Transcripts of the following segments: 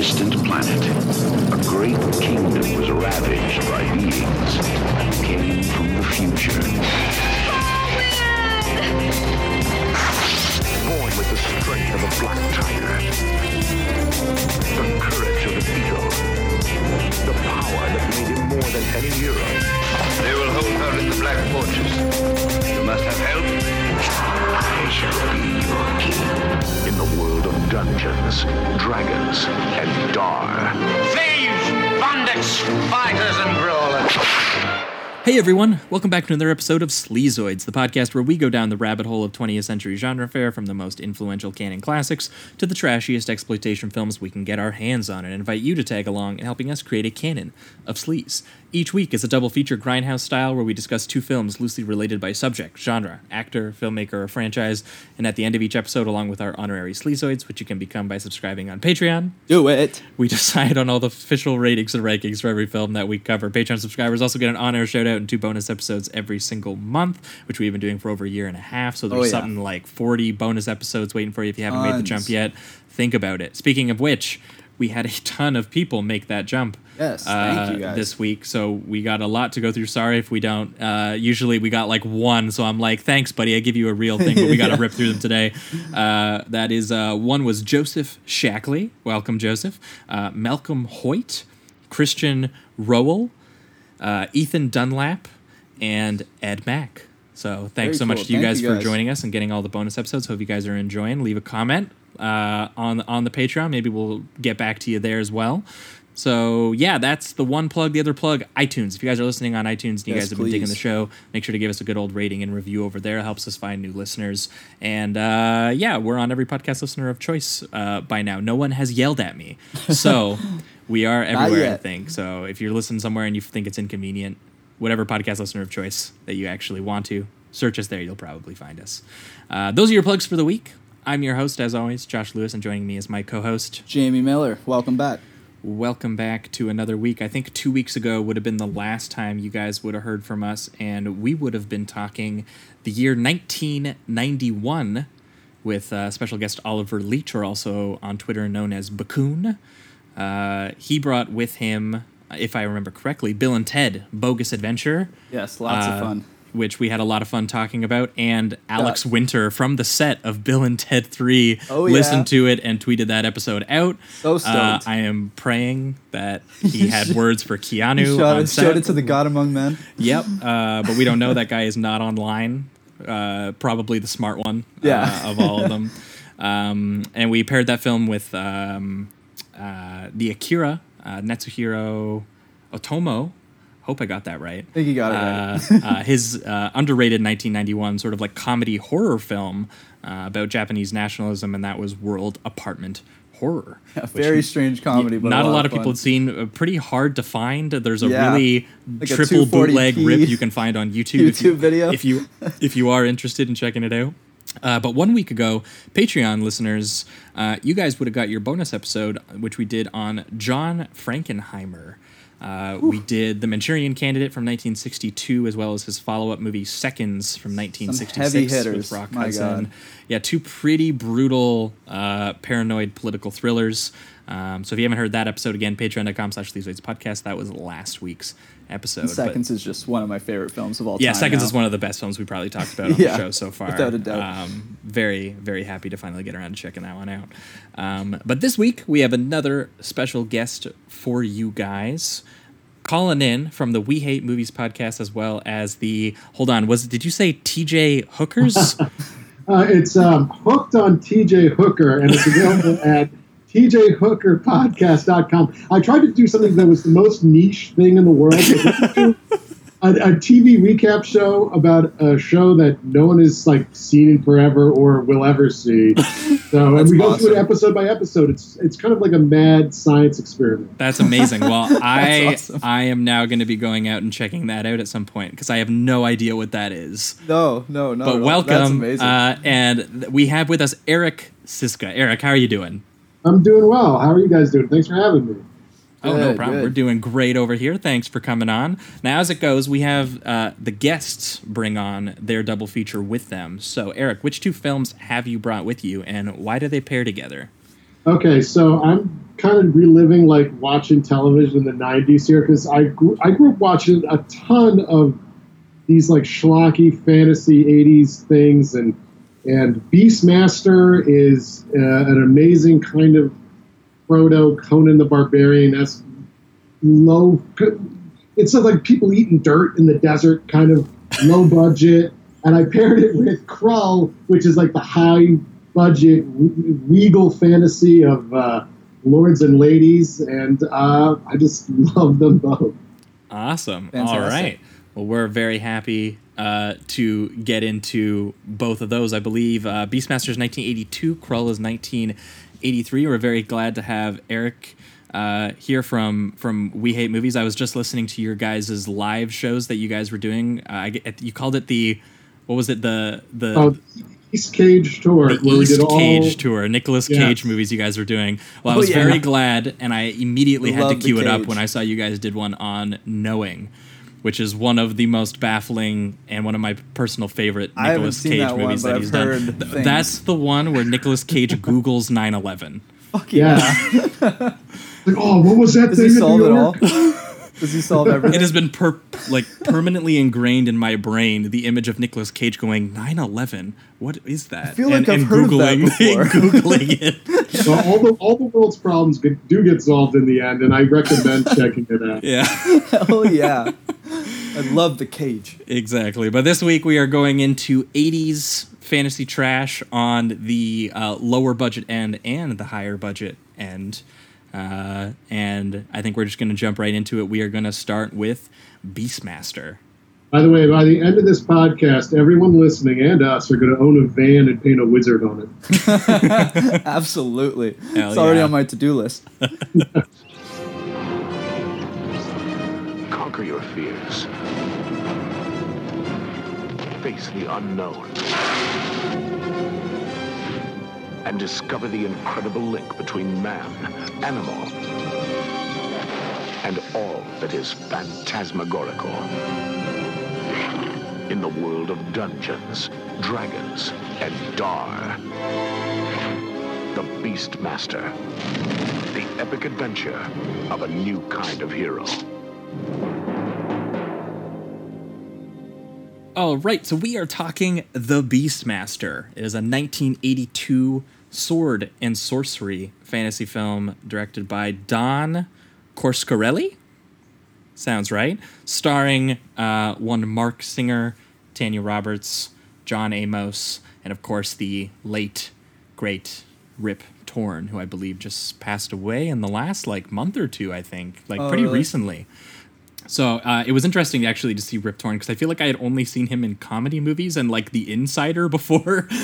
distant planet, a great kingdom was ravaged by beings that came from the future. Born with the strength of a black tiger, the courage of a beetle, the power that made him more than any hero. They will hold her in the Black Fortress. You must have help. I shall be your king in the world of dungeons, dragons, and dar. Thieves, bandits, fighters, and brawlers. Hey everyone, welcome back to another episode of Sleazoids, the podcast where we go down the rabbit hole of 20th century genre fare from the most influential canon classics to the trashiest exploitation films we can get our hands on and invite you to tag along in helping us create a canon of sleaze. Each week is a double feature grindhouse style where we discuss two films loosely related by subject, genre, actor, filmmaker, or franchise, and at the end of each episode, along with our honorary Sleazoids, which you can become by subscribing on Patreon, Do it. we decide on all the official ratings and rankings for every film that we cover. Patreon subscribers also get an on-air shout out and two bonus episodes every single month, which we've been doing for over a year and a half. So there's Oh, yeah. something like 40 bonus episodes waiting for you if you haven't made the jump yet. Think about it. Speaking of which, we had a ton of people make that jump. Yes, thank uh, you, guys. This week, so we got a lot to go through. Sorry if we don't. Uh, usually we got like one, so I'm like, thanks, buddy. I give you a real thing, but we got to Yeah. rip through them today. Uh, that is uh, one was Joseph Shackley. Welcome, Joseph. Uh, Malcolm Hoyt, Christian Rowell, uh, Ethan Dunlap, and Ed Mack. So thanks Very so much cool. to you Thank guys, you for joining us and getting all the bonus episodes. Hope you guys are enjoying. Leave a comment uh, on on the Patreon. Maybe we'll get back to you there as well. So yeah, that's the one plug. The other plug, iTunes. If you guys are listening on iTunes and you Yes, guys have been digging the show, make sure to give us a good old rating and review over there. It helps us find new listeners. And uh, yeah, we're on every podcast listener of choice uh, by now. No one has yelled at me, so we are everywhere. I think so. If you're listening somewhere and you think it's inconvenient, whatever podcast listener of choice that you actually want to search us there, you'll probably find us. Uh, those are your plugs for the week. I'm your host, as always, Josh Lewis, and joining me is my co-host, Jamie Miller, welcome back. Welcome back to another week. I think two weeks ago would have been the last time you guys would have heard from us, and we would have been talking the year 1991 with uh, special guest Oliver Leach, or also on Twitter known as Bakun. Uh, he brought with him, if I remember correctly, Bill and Ted Bogus Adventure. Yes, lots uh, of fun. Which we had a lot of fun talking about, and Alex Yeah. Winter from the set of Bill and Ted 3 Oh, yeah. listened to it and tweeted that episode out. So Uh, stoked. I am praying that he had words for Keanu Showed on it, set. showed it to the God Among Men. Yep, uh, but we don't know. That guy is not online. Uh, probably the smart one Yeah. uh, of all of them. Um, and we paired that film with um, uh, the Akira uh, Katsuhiro Otomo. Hope I got that right. I think you got it Uh, uh, his uh, underrated 1991 sort of like comedy horror film uh, about Japanese nationalism, and that was World Apartment Horror. A very strange comedy, but not a lot of fun. people have seen. Uh, pretty hard to find. There's a Yeah. really Like a triple 240p bootleg rip you can find on YouTube. if you, YouTube video. If you if you are interested in checking it out. Uh, but one week ago, Patreon listeners, uh, you guys would have got your bonus episode, which we did on John Frankenheimer. Uh, we did The Manchurian Candidate from 1962, as well as his follow-up movie Seconds from 1966 heavy with. Rock Hudson. Yeah, two pretty brutal, uh, paranoid political thrillers. Um, so if you haven't heard that episode again, patreon.com slash Sleazoids podcast. That was last week's episode. but- Seconds is just one of my favorite films of all yeah, time. Yeah, Seconds now. is one of the best films we probably talked about on Yeah, the show so far. without a doubt. Um, very, very happy to finally get around to checking that one out. Um, but this week, we have another special guest for you guys. Calling in from the We Hate Movies podcast, as well as the hold on, was did you say TJ Hookers? Uh, it's um, hooked on TJ Hooker, and it's available at tjhookerpodcast.com. I tried to do something that was the most niche thing in the world. a, a TV recap show about a show that no one has like seen in forever or will ever see. So, and That's we go through it episode by episode. It's it's kind of like a mad science experiment. That's amazing. Well, I awesome. I am now going to be going out and checking that out at some point because I have no idea what that is. No, no, no. but no. That's welcome, amazing. uh, and th- we have with us Eric Szyszka. Eric, how are you doing? I'm doing well. How are you guys doing? Thanks for having me. Oh, no problem. good. We're doing great over here. Thanks for coming on. Now, as it goes, we have uh, the guests bring on their double feature with them. So, Eric, which two films have you brought with you, and why do they pair together? Okay, so I'm kind of reliving like watching television in the '90s here because I grew, I grew up watching a ton of these like schlocky fantasy '80s things, and and Beastmaster is uh, an amazing kind of proto Conan the Barbarian. That's low. It's like people eating dirt in the desert, kind of low budget. And I paired it with Krull, which is like the high budget regal fantasy of uh, lords and ladies, and uh, I just love them both. Awesome. All Fantastic. right. Well, we're very happy uh, to get into both of those. I believe uh, Beastmaster is 1982, Krull is 1983. We're very glad to have Eric uh, here from from We Hate Movies. I was just listening to your guys' live shows that you guys were doing. Uh, I you called it the what was it the the Oh, East Cage tour, the where we East did all Cage tour, Nicolas Cage Yes. movies you guys were doing. Well, I Oh, was yeah. very glad, and I immediately had to Love the cue it up when I saw you guys did one on Knowing, which is one of the most baffling and one of my personal favorite I haven't Nicolas Cage that movies but that I've he's done. heard Th- things. That's the one where Nicolas Cage Googles 9/11. Fuck yeah. Yeah. Like, oh, what was that Does thing? he in solve New it all? York? Does he solve everything? It has been per- like permanently ingrained in my brain the image of Nicolas Cage going 9/11. What is that? I feel like I've heard of that before. googling it. So all the all the world's problems get, do get solved in the end, and I recommend checking it out. Yeah. Hell yeah. I love the cage. Exactly. But this week we are going into 80s fantasy trash on the uh, lower budget end and the higher budget end. Uh, and I think we're just going to jump right into it. We are going to start with Beastmaster. By the way, by the end of this podcast, everyone listening and us are going to own a van and paint a wizard on it. Absolutely. Hell it's already yeah. on my to-do list. Conquer your fears. Face the unknown. And discover the incredible link between man, animal, and all that is phantasmagorical. In the world of Dungeons, Dragons, and Dar. The Beastmaster. The epic adventure of a new kind of hero. All right, so we are talking The Beastmaster. It is a 1982 sword and sorcery fantasy film directed by Don Coscarelli. Sounds right. Starring uh, one Marc Singer, Tanya Roberts, John Amos, and of course the late, great Rip Torn, who I believe just passed away in the last like month or two. I think, like pretty really? recently. So uh, it was interesting actually to see Rip Torn because I feel like I had only seen him in comedy movies and like The Insider before. so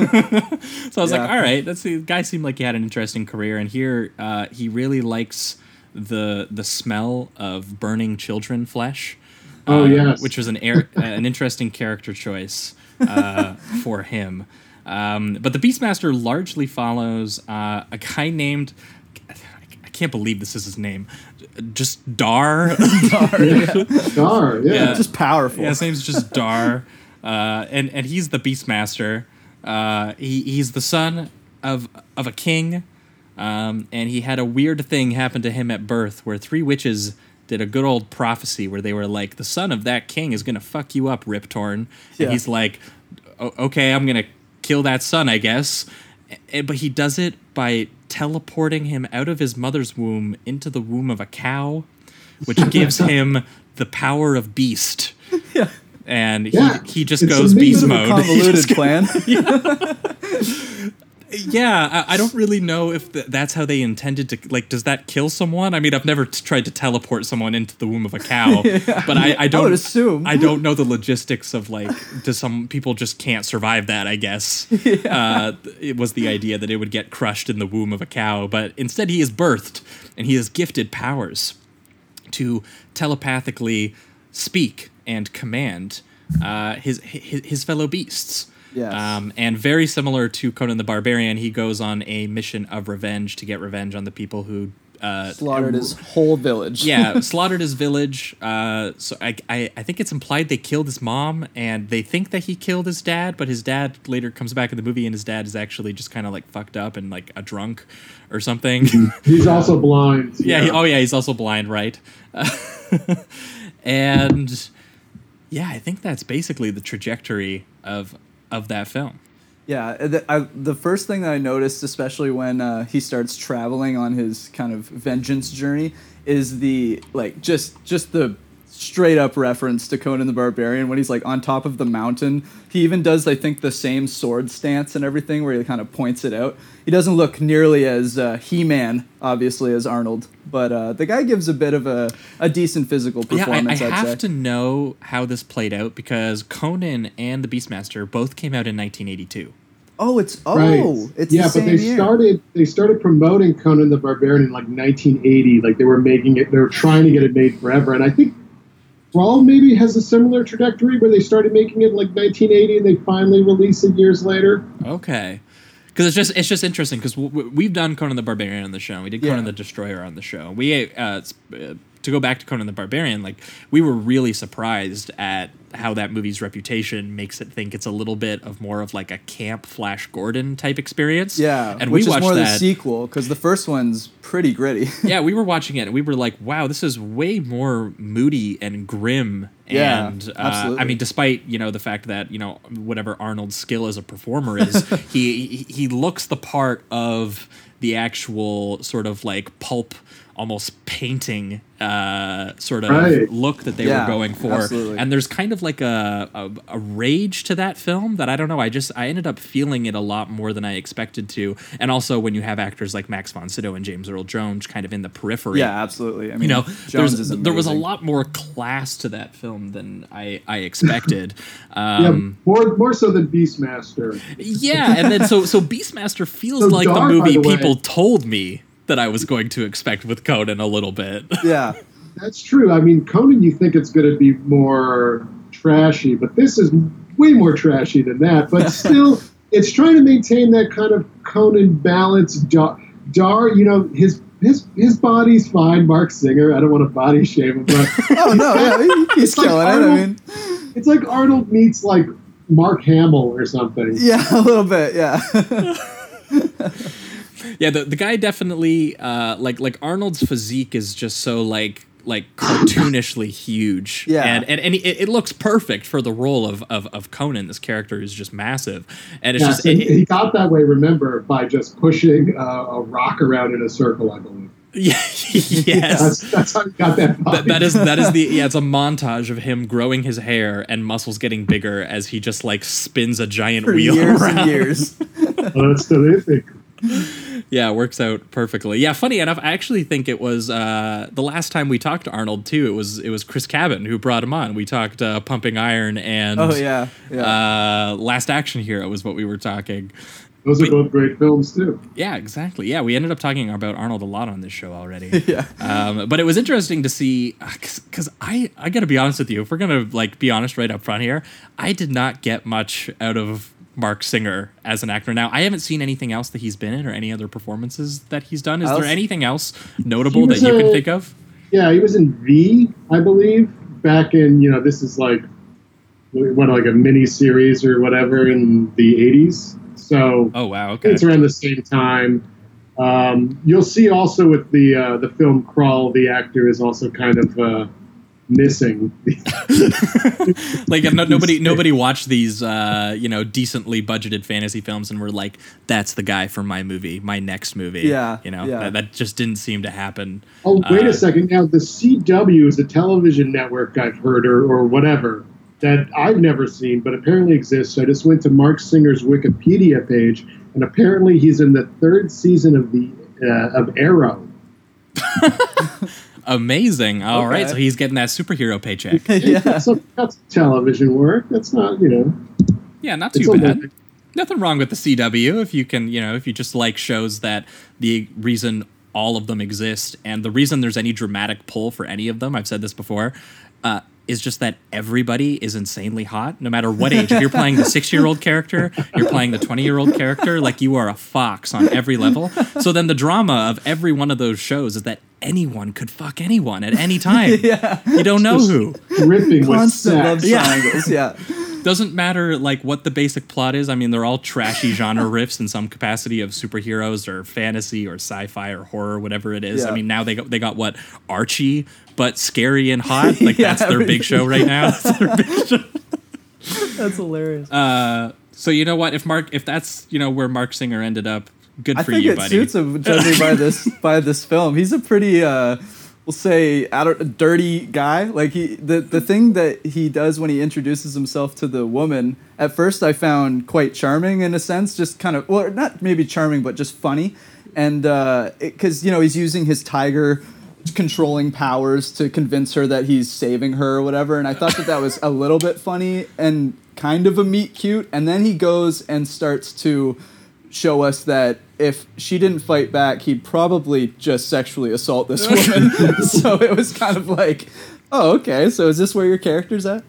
I was like, Yeah. all right, that's the guy seemed like he had an interesting career, and here uh, he really likes the the smell of burning children flesh. Oh, uh, yes. which was an air, uh, an interesting character choice uh, for him. Um, but the Beastmaster largely follows uh, a guy named. I can't believe this is his name. Just Dar. Dar, yeah. Yeah. Just powerful. Yeah, his name's just Dar, uh, and and he's the Beastmaster. Uh, he he's the son of of a king, um, and he had a weird thing happen to him at birth, where three witches did a good old prophecy where they were like, the son of that king is gonna fuck you up, Rip Torn," Yeah. And he's like, okay, I'm gonna kill that son, I guess. A- But he does it by teleporting him out of his mother's womb into the womb of a cow, which gives him the power of beast. Yeah. And Yeah, he, he just it's goes beast Bit of a mode. He convoluted plan. Yeah, I, I don't really know if th- that's how they intended to. Like, does that kill someone? I mean, I've never t- tried to teleport someone into the womb of a cow, but I, I don't would assume. I don't know the logistics of like. Does some people just can't survive that? I guess uh, it was the idea that it would get crushed in the womb of a cow, but instead he is birthed and he is gifted powers to telepathically speak and command uh, his, his his fellow beasts. Yes. Um, and very similar to Conan the Barbarian, he goes on a mission of revenge to get revenge on the people who uh, Slaughtered his whole village. yeah, slaughtered his village. Uh, so I, I, I think it's implied they killed his mom, and they think that he killed his dad, but his dad later comes back in the movie, and his dad is actually just kind of like fucked up and like a drunk or something. He's also blind. yeah. he- oh yeah, he's also blind, right? and yeah, I think that's basically the trajectory of of that film. Yeah, the, I, the first thing that I noticed, especially when uh, he starts traveling on his kind of vengeance journey, is the like just just the straight up reference to Conan the Barbarian when he's like on top of the mountain. He even does, I think, the same sword stance and everything, where he kind of points it out. He doesn't look nearly as uh, He-Man, obviously, as Arnold, but uh, the guy gives a bit of a, a decent physical performance. yeah, I, I would have say. to know how this played out because Conan and the Beastmaster both came out in 1982. Oh, it's oh, Right. it's yeah, the but they year. started they started promoting Conan the Barbarian in like 1980. Like they were making it, they were trying to get it made forever. And I think Krull maybe has a similar trajectory where they started making it in like 1980 and they finally released it years later. Okay. Because it's just it's just interesting because we've done Conan the Barbarian on the show. We did Conan Yeah. the Destroyer on the show. We uh, uh, to go back to Conan the Barbarian, like we were really surprised at how that movie's reputation makes it think it's a little bit of more of like a camp Flash Gordon type experience. Yeah, and which we is watched more the that. sequel because the first one's pretty gritty. yeah, we were watching it and we were like, wow, this is way more moody and grim. Yeah, and uh. I mean, despite you know the fact that you know whatever Arnold's skill as a performer is, he he he looks the part of the actual sort of like pulp, almost painting uh, sort of Right. look that they Yeah, were going for. absolutely. And there's kind of like a, a a rage to that film that I don't know. I just I ended up feeling it a lot more than I expected to. And also when you have actors like Max von Sydow and James Earl Jones kind of in the periphery. yeah, absolutely. I mean, You know, Jones is there was a lot more class to that film than I, I expected. Yeah, Um, more more so than Beastmaster. yeah, and then so so Beastmaster feels So like dark, the movie the people told me that I was going to expect with Conan a little bit. Yeah, That's true. I mean, Conan, you think it's going to be more trashy, but this is way more trashy than that. But still, it's trying to maintain that kind of Conan balance. Dar, Dar you know, his his his body's fine. Marc Singer. I don't want to body shame him, but oh no, yeah, he- he's It's like killing it. I mean, it's like Arnold meets like Mark Hamill or something. yeah, a little bit. Yeah, Yeah, the, the guy definitely uh, like like Arnold's physique is just so like like cartoonishly huge. Yeah. and and, and it, it looks perfect for the role of, of of Conan. This character is just massive, and it's Yes, just and it- he got that way. Remember by just pushing uh, a rock around in a circle. I believe yeah, yes. that's that's how he got that. That, that is that is the yeah it's a montage of him growing his hair and muscles getting bigger as he just like spins a giant for wheel years around. and years. Oh, that's terrific. Yeah, it works out perfectly. Yeah, funny enough, I actually think it was uh, the last time we talked to Arnold too. It was it was Chris Cabin who brought him on. We talked uh, Pumping Iron and Oh yeah, yeah. uh, Last Action Hero was what we were talking. Those are both great films too. Yeah, exactly. Yeah, we ended up talking about Arnold a lot on this show already. Yeah. Um, but it was interesting to see because I I got to be honest with you. If we're gonna like be honest right up front here, I did not get much out of Marc Singer as an actor. Now I haven't seen anything else that he's been in or any other performances that he's done. Is there anything else notable that you can think of? Yeah, he was in V, I believe, back in you know this is like what like a mini series or whatever in the '80s. So Oh wow, okay. it's around the same time. Um, you'll see also with the uh, the film Krull, the actor is also kind of uh, missing. like no, nobody nobody watched these uh, you know decently budgeted fantasy films and were like, that's the guy for my movie, my next movie. Yeah, you know yeah. that, that just didn't seem to happen. oh, wait Uh, a second. Now the CW is a television network I've heard or, or whatever that I've never seen, but apparently exists. So I just went to Marc Singer's Wikipedia page, and apparently he's in the third season of the uh, of Arrow. Amazing. All right, Okay. so he's getting that superhero paycheck. yeah. That's, that's television work. That's not you know. Yeah, not too a bad. living. Nothing wrong with the CW if you can, you know, if you just like shows that the reason all of them exist and the reason there's any dramatic pull for any of them, I've said this before, uh, is just that everybody is insanely hot, no matter what age. If you're playing the six year old character, you're playing the 20 year old character, like you are a fox on every level. So then the drama of every one of those shows is that anyone could fuck anyone at any time. Yeah. You don't know who. Dripping with Constant love sex. Yeah. triangles. Yeah. Doesn't matter like what the basic plot is. I mean, they're all trashy genre riffs in some capacity of superheroes or fantasy or sci-fi or horror, whatever it is. I mean, now they got they got what Archie, but scary and hot. Like Yeah, that's their big show right now. That's their big show. That's hilarious. So you know what? If Marc, if that's you know where Marc Singer ended up, good I for think you, it buddy. suits him, judging by this by this film. He's a pretty, uh, we'll say, out of, dirty guy. Like he, the the thing that he does when he introduces himself to the woman, at first I found quite charming in a sense, just kind of, well, not maybe charming, but just funny, and because you know he's using his tiger controlling powers to convince her that he's saving her or whatever and i thought that that was a little bit funny and kind of a meet cute and then he goes and starts to show us that if she didn't fight back he'd probably just sexually assault this woman. So it was kind of like oh okay so is this where your character's at?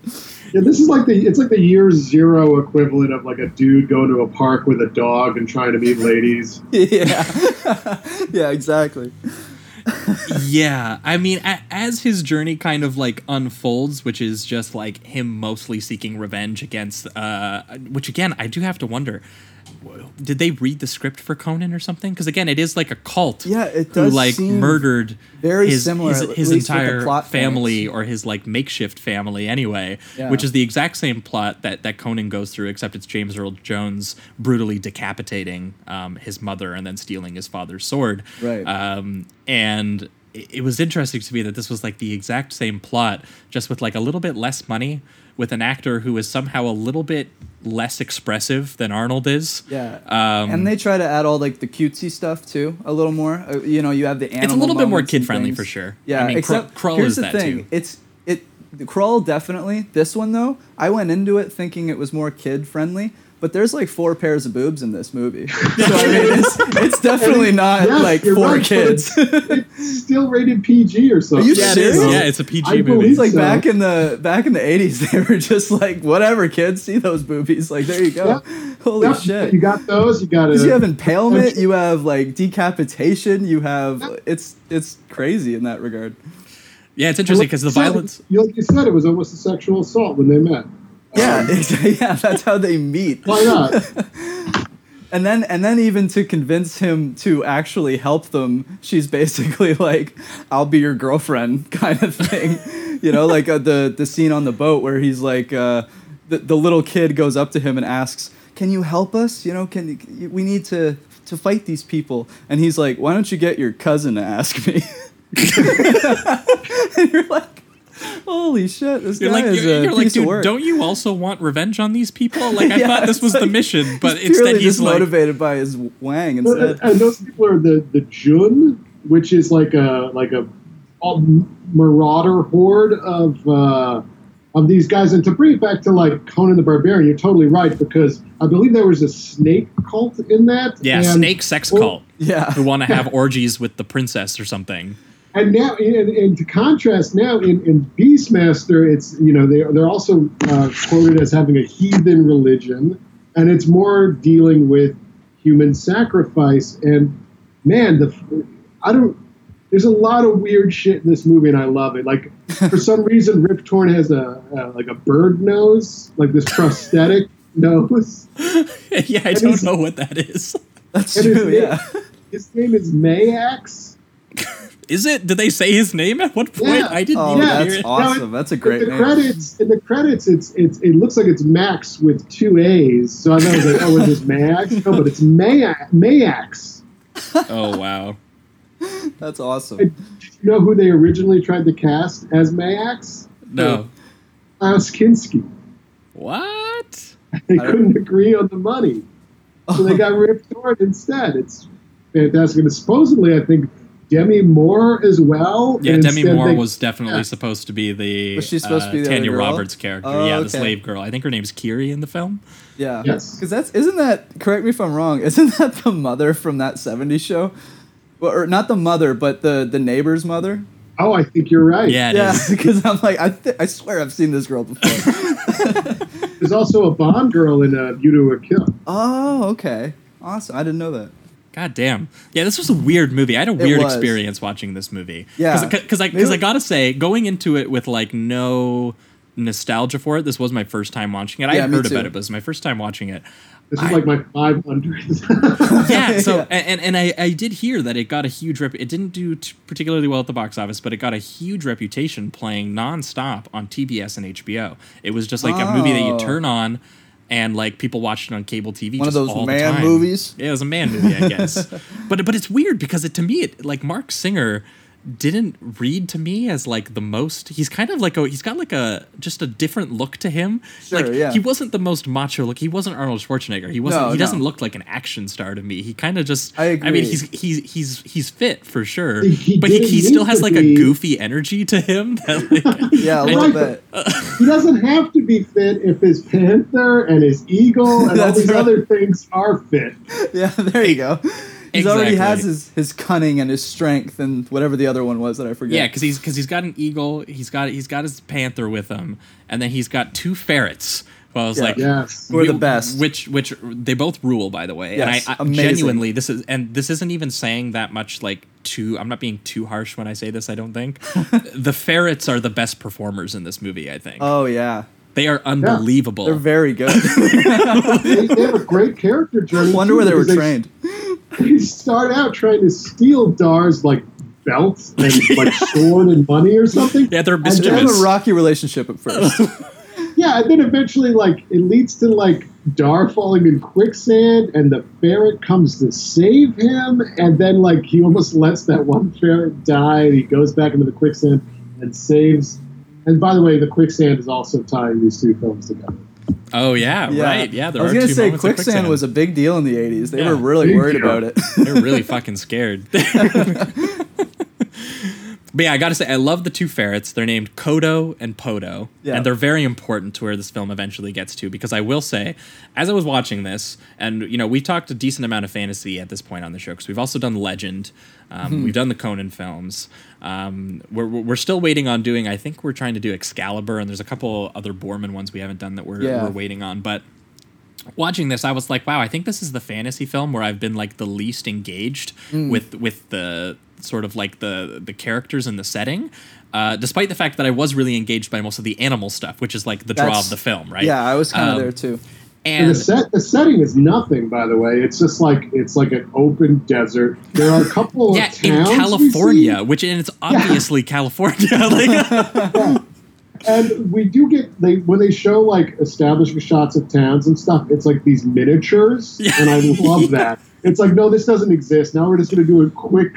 Yeah, this is like the it's like the year zero equivalent of like a dude going to a park with a dog and trying to meet ladies. yeah. Yeah exactly yeah, I mean, a- as his journey kind of like unfolds, which is just like him mostly seeking revenge against, uh, which again, I do have to wonder. Did they read the script for Conan or something? Because again, it is like a cult. Yeah, it who does like seem murdered very his, similar, his, his least with the entire plot family points. or his like makeshift family anyway, Yeah. which is the exact same plot that that Conan goes through, except it's James Earl Jones brutally decapitating um, his mother and then stealing his father's sword. Right. Um, and it, it was interesting to me that this was like the exact same plot, just with like a little bit less money, with an actor who is somehow a little bit less expressive than Arnold is. Yeah, Um, and they try to add all like the cutesy stuff too, a little more. Uh, you know, you have the animal. It's a little bit more kid friendly for sure. Yeah, I mean, except Krull, Krull here's is the that thing: too. it's it. The Krull definitely. This one though, I went into it thinking it was more kid friendly. But there's like four pairs of boobs in this movie, so I mean, it's, it's definitely not Yes, like you're for right, kids. It's still rated PG or something. Are you Yeah, serious? is. Yeah, it's a PG I movie. It's like so. back in the back in the '80s, they were just like, whatever, kids, see those boobies. Like, there you go. Holy Yep, shit! You got those. You got it. Because you have impalement, you have like decapitation, you have it's it's crazy in that regard. yeah, it's interesting because the violence. You, like you said, it was almost a sexual assault when they met. Yeah, yeah, that's how they meet. Why not? And then and then even to convince him to actually help them, she's basically like, "I'll be your girlfriend," kind of thing. you know, like uh, the the scene on the boat where he's like, uh, the the little kid goes up to him and asks, "Can you help us? You know, can we need to to fight these people?" And he's like, "Why don't you get your cousin to ask me?" and you're like, "Holy shit, this You're guy like, is you're, a you're like, piece of dude, work." don't you also want revenge on these people? Like, I Yeah, thought this it's was the mission, but he's instead purely he's just like, motivated by his wang instead. and those people are the the Jun, which is like a like a, a marauder horde of uh, of these guys. And to bring it back to like Conan the Barbarian, you're totally right because I believe there was a snake cult in that. yeah, and, snake sex well, cult. Yeah. Who want to have orgies with the princess or something. And now, and, and to contrast, now in, in Beastmaster, it's you know they they're also uh, quoted as having a heathen religion, and it's more dealing with human sacrifice. And man, the I don't. There's a lot of weird shit in this movie, and I love it. Like for some reason, Rip Torn has a, uh like a bird nose, like this prosthetic nose. yeah, I And don't know what that is. That's And his true, name- yeah. His name is Mayax. Is it? Did they say his name at what point? Yeah. I didn't Oh, even Yeah. hear that's it. awesome. That's a great in the name. credits, in the credits, it's it's it looks like it's Max with two A's. So I thought it was like, oh, is this Mayax? No, but it's Maya, Mayax. Oh wow. That's awesome. Did you know who they originally tried to cast as Mayax? No. Klaus Kinski. What? They couldn't agree on the money, so they got Rip Torn instead. It's fantastic. And supposedly, I think Demi Moore as well. Yeah, Demi Moore they- was definitely yeah. supposed to be the Was she supposed uh, to be the Tanya girl? Roberts character. Oh, yeah, the slave girl. I think her name's Kiri in the film. Yeah. Yes. Because that's isn't that correct me if I'm wrong? Isn't that the mother from that '70s show? Well, or not the mother, but the the neighbor's mother. Oh, I think you're right. Yeah, it yeah, because I'm like, I, th- I swear I've seen this girl before. There's also a Bond girl in uh, View to a Kill. oh, okay, awesome. I didn't know that. God damn. Yeah, this was a weird movie. I had a weird experience watching this movie. Yeah. Because I, Maybe- cause I gotta say, going into it with like no nostalgia for it, this was my first time watching it. I had heard too. about it, but it was my first time watching it. This is I- like my 500th. yeah so Yeah. and and I, I did hear that it got a huge rep it didn't do t- particularly well at the box office but it got a huge reputation playing nonstop on tbs and hbo it was just like a movie that you Oh. turn on and like people watched it on cable tv One of those all man movies? yeah it was a man movie i guess but but it's weird because it to me it like marc singer didn't read to me as like the most he's kind of like a he's got like a just a different look to him Sure, like yeah. he wasn't the most macho look he wasn't arnold schwarzenegger he wasn't No, he doesn't look like an action star to me he kind of just I agree. I mean, he's he's he's he's fit for sure, He- he but he, didn't he still has like be- a goofy energy to him. That, like, Yeah, a I little Right, bit. he doesn't have to be fit if his panther and his eagle and all these right. other things are fit. Yeah, there you go. He's already has his, his cunning and his strength and whatever the other one was that I forget. yeah, because he's because he's got an eagle, he's got he's got his panther with him, and then he's got two ferrets. Well, I was Yeah. like, Yes. Who are the best. Which which they both rule, by the way. Yes, and I, I genuinely this is and this isn't even saying that much like too. I'm not being too harsh when I say this. I don't think the ferrets are the best performers in this movie. I think Oh yeah, they are unbelievable. they're very good. They, they have a great character journey. Wonder too, where they were because trained. They start out trying to steal Dar's like belt and like sword and money or something. yeah, they're mischievous. And They then- have a rocky relationship at first. Yeah, and then eventually, like, it leads to like Dar falling in quicksand, and the ferret comes to save him, and then like he almost lets that one ferret die, and he goes back into the quicksand and saves. And by the way, the quicksand is also tying these two films together. Oh yeah, Yeah. right. Yeah, there I was gonna say moments of quicksand, was a big deal in the '80s. They Yeah. were really Big worried deal. about it. They're really fucking scared. but yeah, I gotta say, I love the two ferrets. They're named Kodo and Podo, Yeah. and they're very important to where this film eventually gets to. Because I will say, as I was watching this, and you know, we talked a decent amount of fantasy at this point on the show because we've also done Legend, um, Hmm. we've done the Conan films. Um, we're we're we're still waiting on doing. I think we're trying to do Excalibur, and there's a couple other Boorman ones we haven't done that we're Yeah. we're waiting on, but watching this, I was like, wow, I think this is the fantasy film where I've been like the least engaged Mm. with with the sort of like the the characters and the setting. Uh, despite the fact that I was really engaged by most of the animal stuff, which is like the draw That's- of the film, right? Yeah, I was kind of Um, there too. And And the set, the setting is nothing, by the way. It's just like it's like an open desert. There are a couple yeah, of in towns we California, which and it's obviously California. like, and we do get they when they show like establishing shots of towns and stuff it's like these miniatures Yeah. and i love that it's like no this doesn't exist now we're just going to do a quick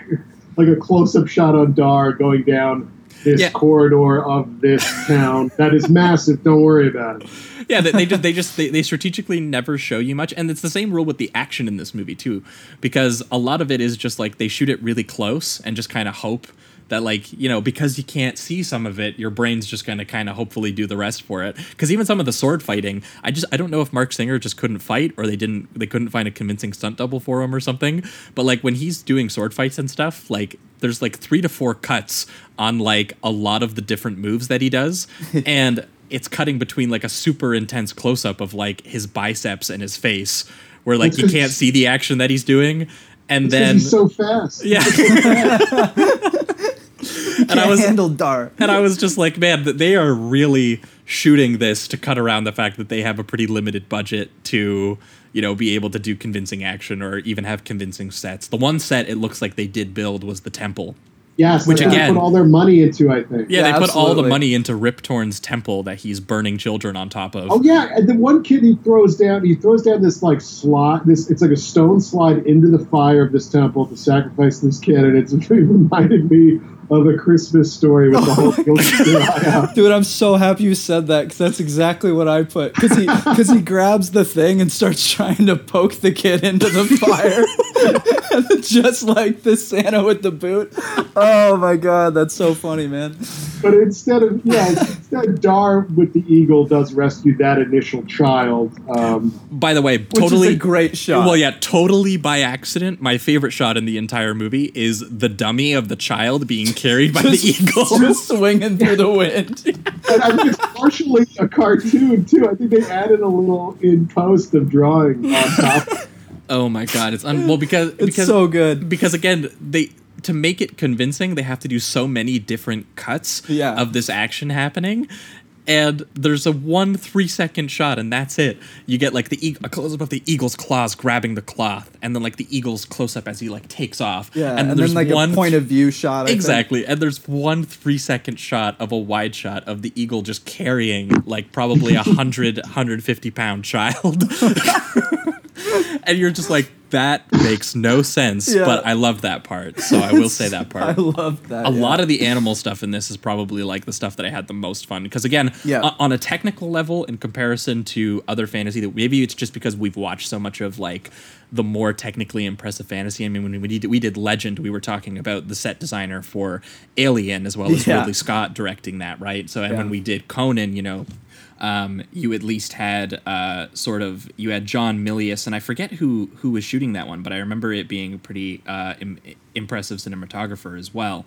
like a close-up shot on dar going down this Yeah. corridor of this town. That is massive. Don't worry about it. Yeah, they, they just they just they, they strategically never show you much, and it's the same rule with the action in this movie too, because a lot of it is just like they shoot it really close and just kind of hope that like you know because you can't see some of it, your brain's just gonna kind of hopefully do the rest for it. Because even some of the sword fighting, I just I don't know if Marc Singer just couldn't fight or they didn't they couldn't find a convincing stunt double for him or something. But like when he's doing sword fights and stuff, like there's like three to four cuts on like a lot of the different moves that he does, and it's cutting between like a super intense close up of like his biceps and his face, where like you can't see the action that he's doing, and It's then he's so fast yeah, and I Can't was handle Dar. and I was just like, man, th- they are really shooting this to cut around the fact that they have a pretty limited budget to you know be able to do convincing action or even have convincing sets. The one set it looks like they did build was the temple. yes Which that's what they again- put all their money into i think Yeah, Yeah, they put all the money into Rip Torn's temple that he's burning children on top of. Oh yeah, and the one kid he throws down, he throws down this like slide. This it's like a stone slide into the fire of this temple to sacrifice this kid, and it's it reminded me of a Christmas story with the whole guilty. Dude, I'm so happy you said that because that's exactly what I put. Because he, cause he grabs the thing and starts trying to poke the kid into the fire. Just like the Santa with the boot. Oh my god, that's so funny, man. but instead of yeah, instead Dar with the eagle does rescue that initial child. Um, By the way, Which totally is a great shot. Well, yeah, totally by accident. My favorite shot in the entire movie is the dummy of the child being carried by the eagle. Just swinging through the wind. and I think it's partially a cartoon too. I think they added a little in post of drawing on top. Oh my god, it's un- well because It's because so good. because again they to make it convincing they have to do so many different cuts Yeah. of this action happening. And there's a one three second shot, and that's it. You get like the eagle, a close up of the eagle's claws grabbing the cloth, and then like the eagle's close up as he like takes off. Yeah, and and, then then there's like one a point of view shot. I think. Exactly. And there's one three second shot of a wide shot of the eagle just carrying like probably a 100, 150 pound child. and you're just like, that makes no sense. Yeah. But I love that part. So I will say that part. I love that. A yeah. lot of the animal stuff in this is probably like the stuff that I had the most fun because again, Yeah. on a technical level, in comparison to other fantasy, that maybe it's just because we've watched so much of like the more technically impressive fantasy. I mean, when we did, we did Legend, we were talking about the set designer for Alien as well as. Ridley Scott directing that, right? So and when we did Conan, you know. Um, you at least had uh, sort of you had John Milius, and I forget who who was shooting that one, but I remember it being a pretty uh, Im- impressive cinematographer as well.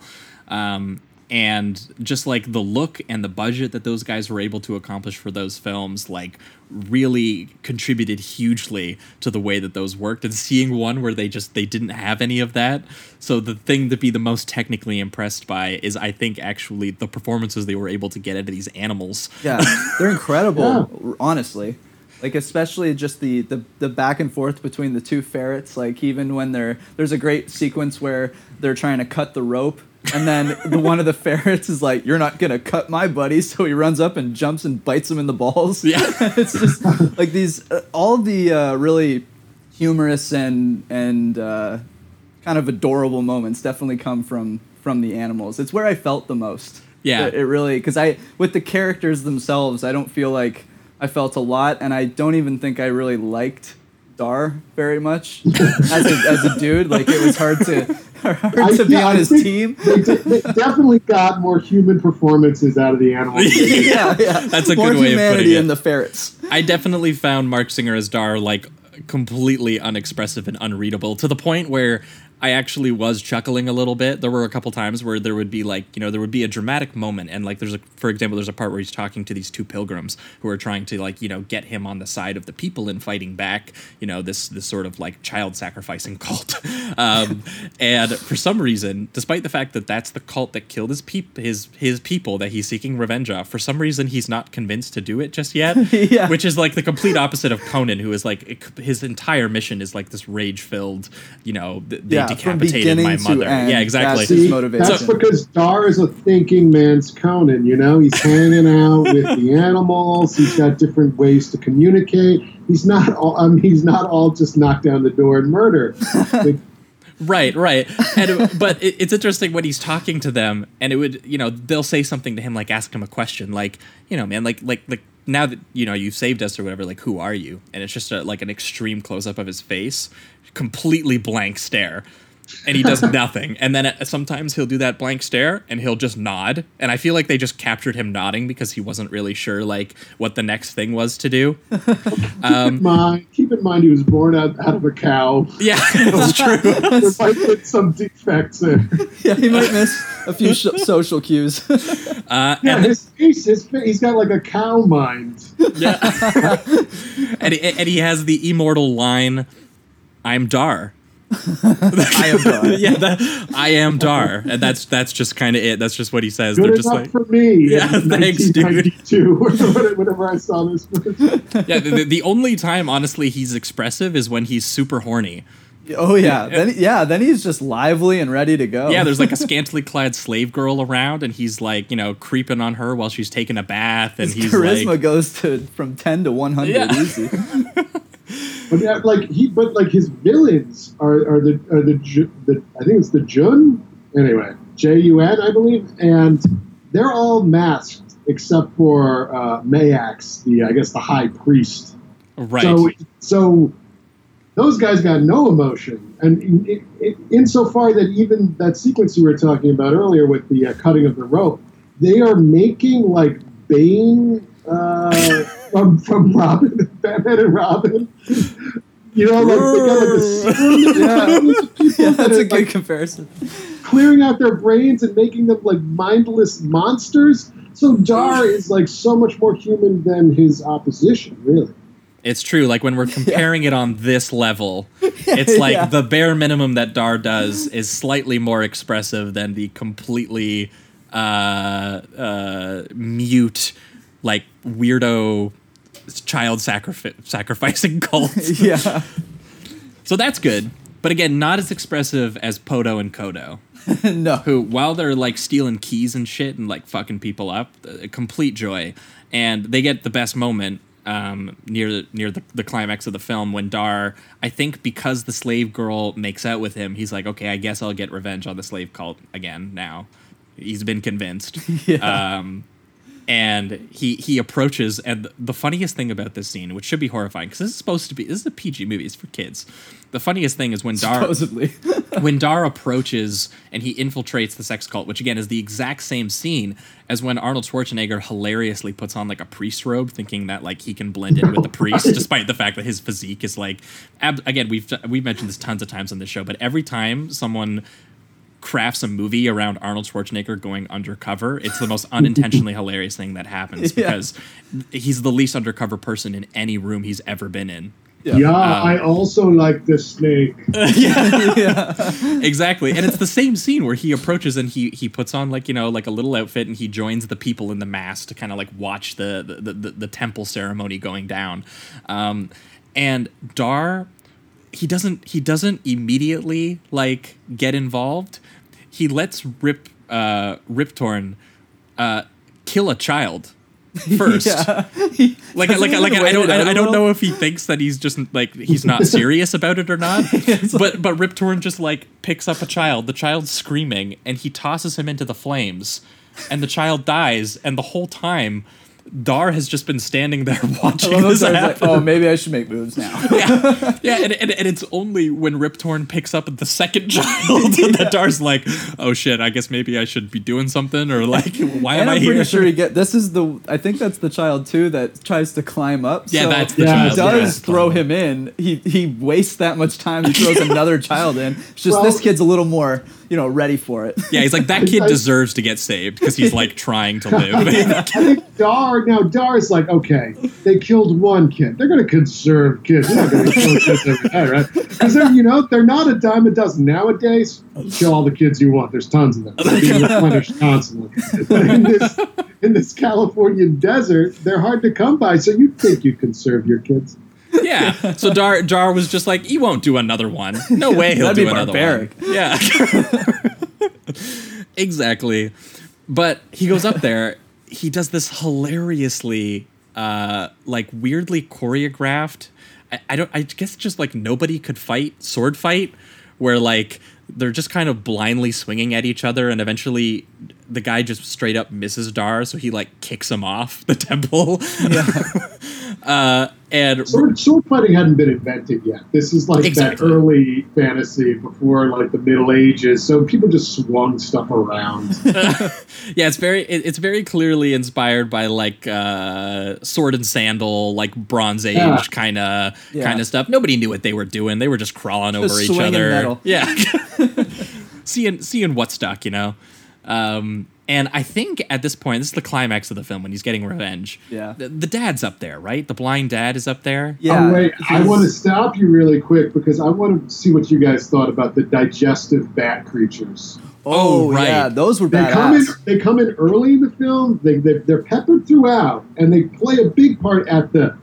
Um, and just like the look and the budget that those guys were able to accomplish for those films, like really contributed hugely to the way that those worked. And seeing one where they just they didn't have any of that, so the thing to be the most technically impressed by is I think actually the performances they were able to get out of these animals. Yeah, they're incredible. Honestly, like especially just the, the the back and forth between the two ferrets. Like even when they're there's a great sequence where they're trying to cut the rope. And then the one of the ferrets is like, "You're not gonna cut my buddy," so he runs up and jumps and bites him in the balls. Yeah. it's just like these, uh, all the uh, really humorous and and uh, kind of adorable moments definitely come from from the animals. It's where I felt the most. Yeah. It, it really because I with the characters themselves, I don't feel like I felt a lot, and I don't even think I really liked Dar very much as a, as a dude. Like it was hard to hard I- to be yeah, on I his team. They, de- they definitely got more human performances out of the animals. yeah, yeah. That's a More good way of putting it. in the ferrets. I definitely found Marc Singer as Dar like completely unexpressive and unreadable to the point where I actually was chuckling a little bit. There were a couple times where there would be like, you know, there would be a dramatic moment and like there's a for example, there's a part where he's talking to these two pilgrims who are trying to like, you know, get him on the side of the people and fighting back, you know, this this sort of like child sacrificing cult. um, and for some reason, despite the fact that that's the cult that killed his peop his his people that he's seeking revenge of, for some reason he's not convinced to do it just yet. Yeah. Which is like the complete opposite of Conan, who is like his entire mission is like this rage filled, you know, th- they Yeah, decapitated my beginning to mother. end, yeah, exactly. that's his See, motivation. That's because Dar is a thinking man's Conan. You know, he's hanging out with the animals. He's got different ways to communicate. He's not all. I mean, he's not all just knock down the door and murder. Like, Right, right. And but it, it's interesting when he's talking to them, and it would, you know, they'll say something to him, like ask him a question, like, you know, man, like, like, like now that you know you've saved us or whatever, like, who are you? And it's just a, like an extreme close up of his face, completely blank stare. And he does nothing. And then uh, sometimes he'll do that blank stare and he'll just nod. And I feel like they just captured him nodding because he wasn't really sure like what the next thing was to do. Keep in mind, keep in mind, he was born out, out of a cow. Yeah, it's true. There might be some defects there. Yeah, he might miss a few sh- social cues. Uh, Yeah, and his face, his face, he's got like a cow mind. Yeah. and, he, and he has the immortal line, I'm Dar. I am done. yeah, that, I am Dar. And that's that's just kind of it. That's just what he says. Good They're just enough like, for me. Yeah, in thanks, dude. 1992, whenever- whenever I saw this. yeah, the, the only time, honestly, he's expressive is when he's super horny. Oh yeah, then yeah, then he's just lively and ready to go. Yeah, there's like a scantily clad slave girl around, and he's like, you know, creeping on her while she's taking a bath, and his he's charisma like, goes to from ten to one hundred Yeah. easy. But yeah, like he, but like his villains are, are the are the, the I think it's the Jun anyway J U N I believe, and they're all masked except for uh, Mayax, the I guess the high priest. right. So so those guys got no emotion, and in, in, insofar that even that sequence you were talking about earlier with the uh, cutting of the rope, they are making like Bane uh, from from Robin, Batman and Robin. You know, like they got like the serum Yeah. Yeah, that's are, a good like, comparison. clearing out their brains and making them like mindless monsters. So Dar is like so much more human than his opposition, really. It's true. Like when we're comparing it on this level, it's like Yeah. the bare minimum that Dar does is slightly more expressive than the completely uh, uh, mute, like weirdo child sacrifi- sacrificing cult. Yeah. so that's good. But again, not as expressive as Podo and Kodo, no. who, while they're like stealing keys and shit and like fucking people up, uh, complete joy. And they get the best moment um, near near the, the climax of the film when Dar, I think because the slave girl makes out with him, he's like, okay, I guess I'll get revenge on the slave cult again now. He's been convinced. Yeah. Um, and he he approaches and the funniest thing about this scene which should be horrifying because this is supposed to be this is a pg movie it's for kids the funniest thing is when dar Supposedly. when Dar approaches and he infiltrates the sex cult, which again is the exact same scene as when Arnold Schwarzenegger hilariously puts on like a priest robe, thinking that like he can blend in with the priest, despite the fact that his physique is like. Ab- again, we've we've mentioned this tons of times on this show, but every time someone crafts a movie around Arnold Schwarzenegger going undercover, it's the most unintentionally hilarious thing that happens Yeah. because he's the least undercover person in any room he's ever been in. Yeah, I also like the snake. Yeah, exactly and it's the same scene where he approaches and he he puts on like you know like a little outfit and he joins the people in the mass to kind of like watch the the, the the temple ceremony going down um and dar he doesn't he doesn't immediately like get involved he lets rip uh rip torn uh kill a child first yeah. like Doesn't like like I don't I, I don't know if he thinks that he's just like he's not serious about it or not. but but Rip Torn just like picks up a child, the child's screaming, and he tosses him into the flames, and the child dies, and the whole time. Dar has just been standing there watching this happen. like, oh, maybe I should make moves now. yeah, yeah, and, and, and it's only when Rip Torn picks up the second child that Dar's like, "Oh shit, I guess maybe I should be doing something," or like, "Why and am I I'm here?" pretty sure he get this is the I think that's the child too that tries to climb up. Yeah, so that's the Yeah, child. He does yeah. throw him in. He he wastes that much time. He throws another child in. It's just Well- this kid's a little more you know ready for it. Yeah, he's like that kid I- deserves to get saved because he's like trying to live. I think Dar now Dar is like, okay, they killed one kid. They're going to conserve kids. They're not going to kill kids every day, right? Because they're you know they're not a dime a dozen nowadays. Kill all the kids you want. There's tons of them. They're being replenished constantly. But in this in this Californian desert, they're hard to come by. So you think you conserve your kids? Yeah. So Dar Dar was just like, he won't do another one. No way he'll That'd do another barbaric. one. Yeah. exactly. But he goes up there. He does this hilariously, uh, like weirdly choreographed. I, I don't. I guess just like nobody could fight sword fight, where like they're just kind of blindly swinging at each other, and eventually the guy just straight up misses Dar, so he like kicks him off the temple. uh, and Sword, sword fighting hadn't been invented yet. This is like Exactly. that early fantasy before like the Middle Ages. So people just swung stuff around. yeah, it's very it, it's very clearly inspired by like uh, sword and sandal, like Bronze Age kind of kind of stuff. Nobody knew what they were doing. They were just crawling over each other. metal. Yeah, seeing seeing what stuck, you know. Um, and I think at this point, this is the climax of the film when he's getting revenge. Yeah. the, the dad's up there, right? The blind dad is up there. Yeah. oh, wait, I want to stop you really quick because I want to see what you guys thought about the digestive bat creatures. Oh, Oh, right. yeah, those were They come in. They come in early in the film. They, they they're peppered throughout, and they play a big part at the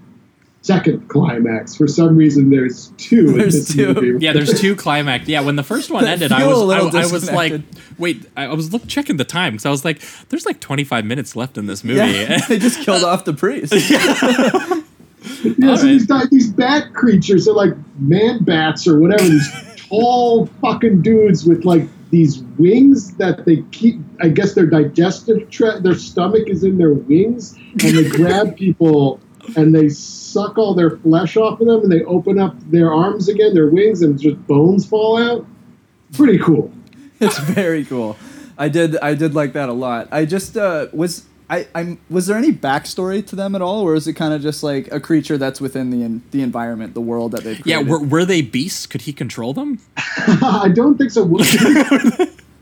second climax. For some reason, there's two. There's in this two. Movie. Yeah, there's two climax. Yeah, when the first one ended, I was I, I was like, wait, I I was look checking the time because I was like, there's like 25 minutes left in this movie. Yeah, they just killed off the priest. Yeah, so these, these bat creatures are like man bats or whatever. These tall fucking dudes with like these wings that they keep. I guess their digestive tract, their stomach is in their wings, and they grab people and they suck all their flesh off of them, and they open up their arms again, their wings, and just bones fall out. Pretty cool. it's very cool. I did I did like that a lot. I just uh, was I I'm was there any backstory to them at all, or is it kind of just like a creature that's within the en- the environment, the world that they've Yeah, were, were they beasts? Could he control them? I don't think so.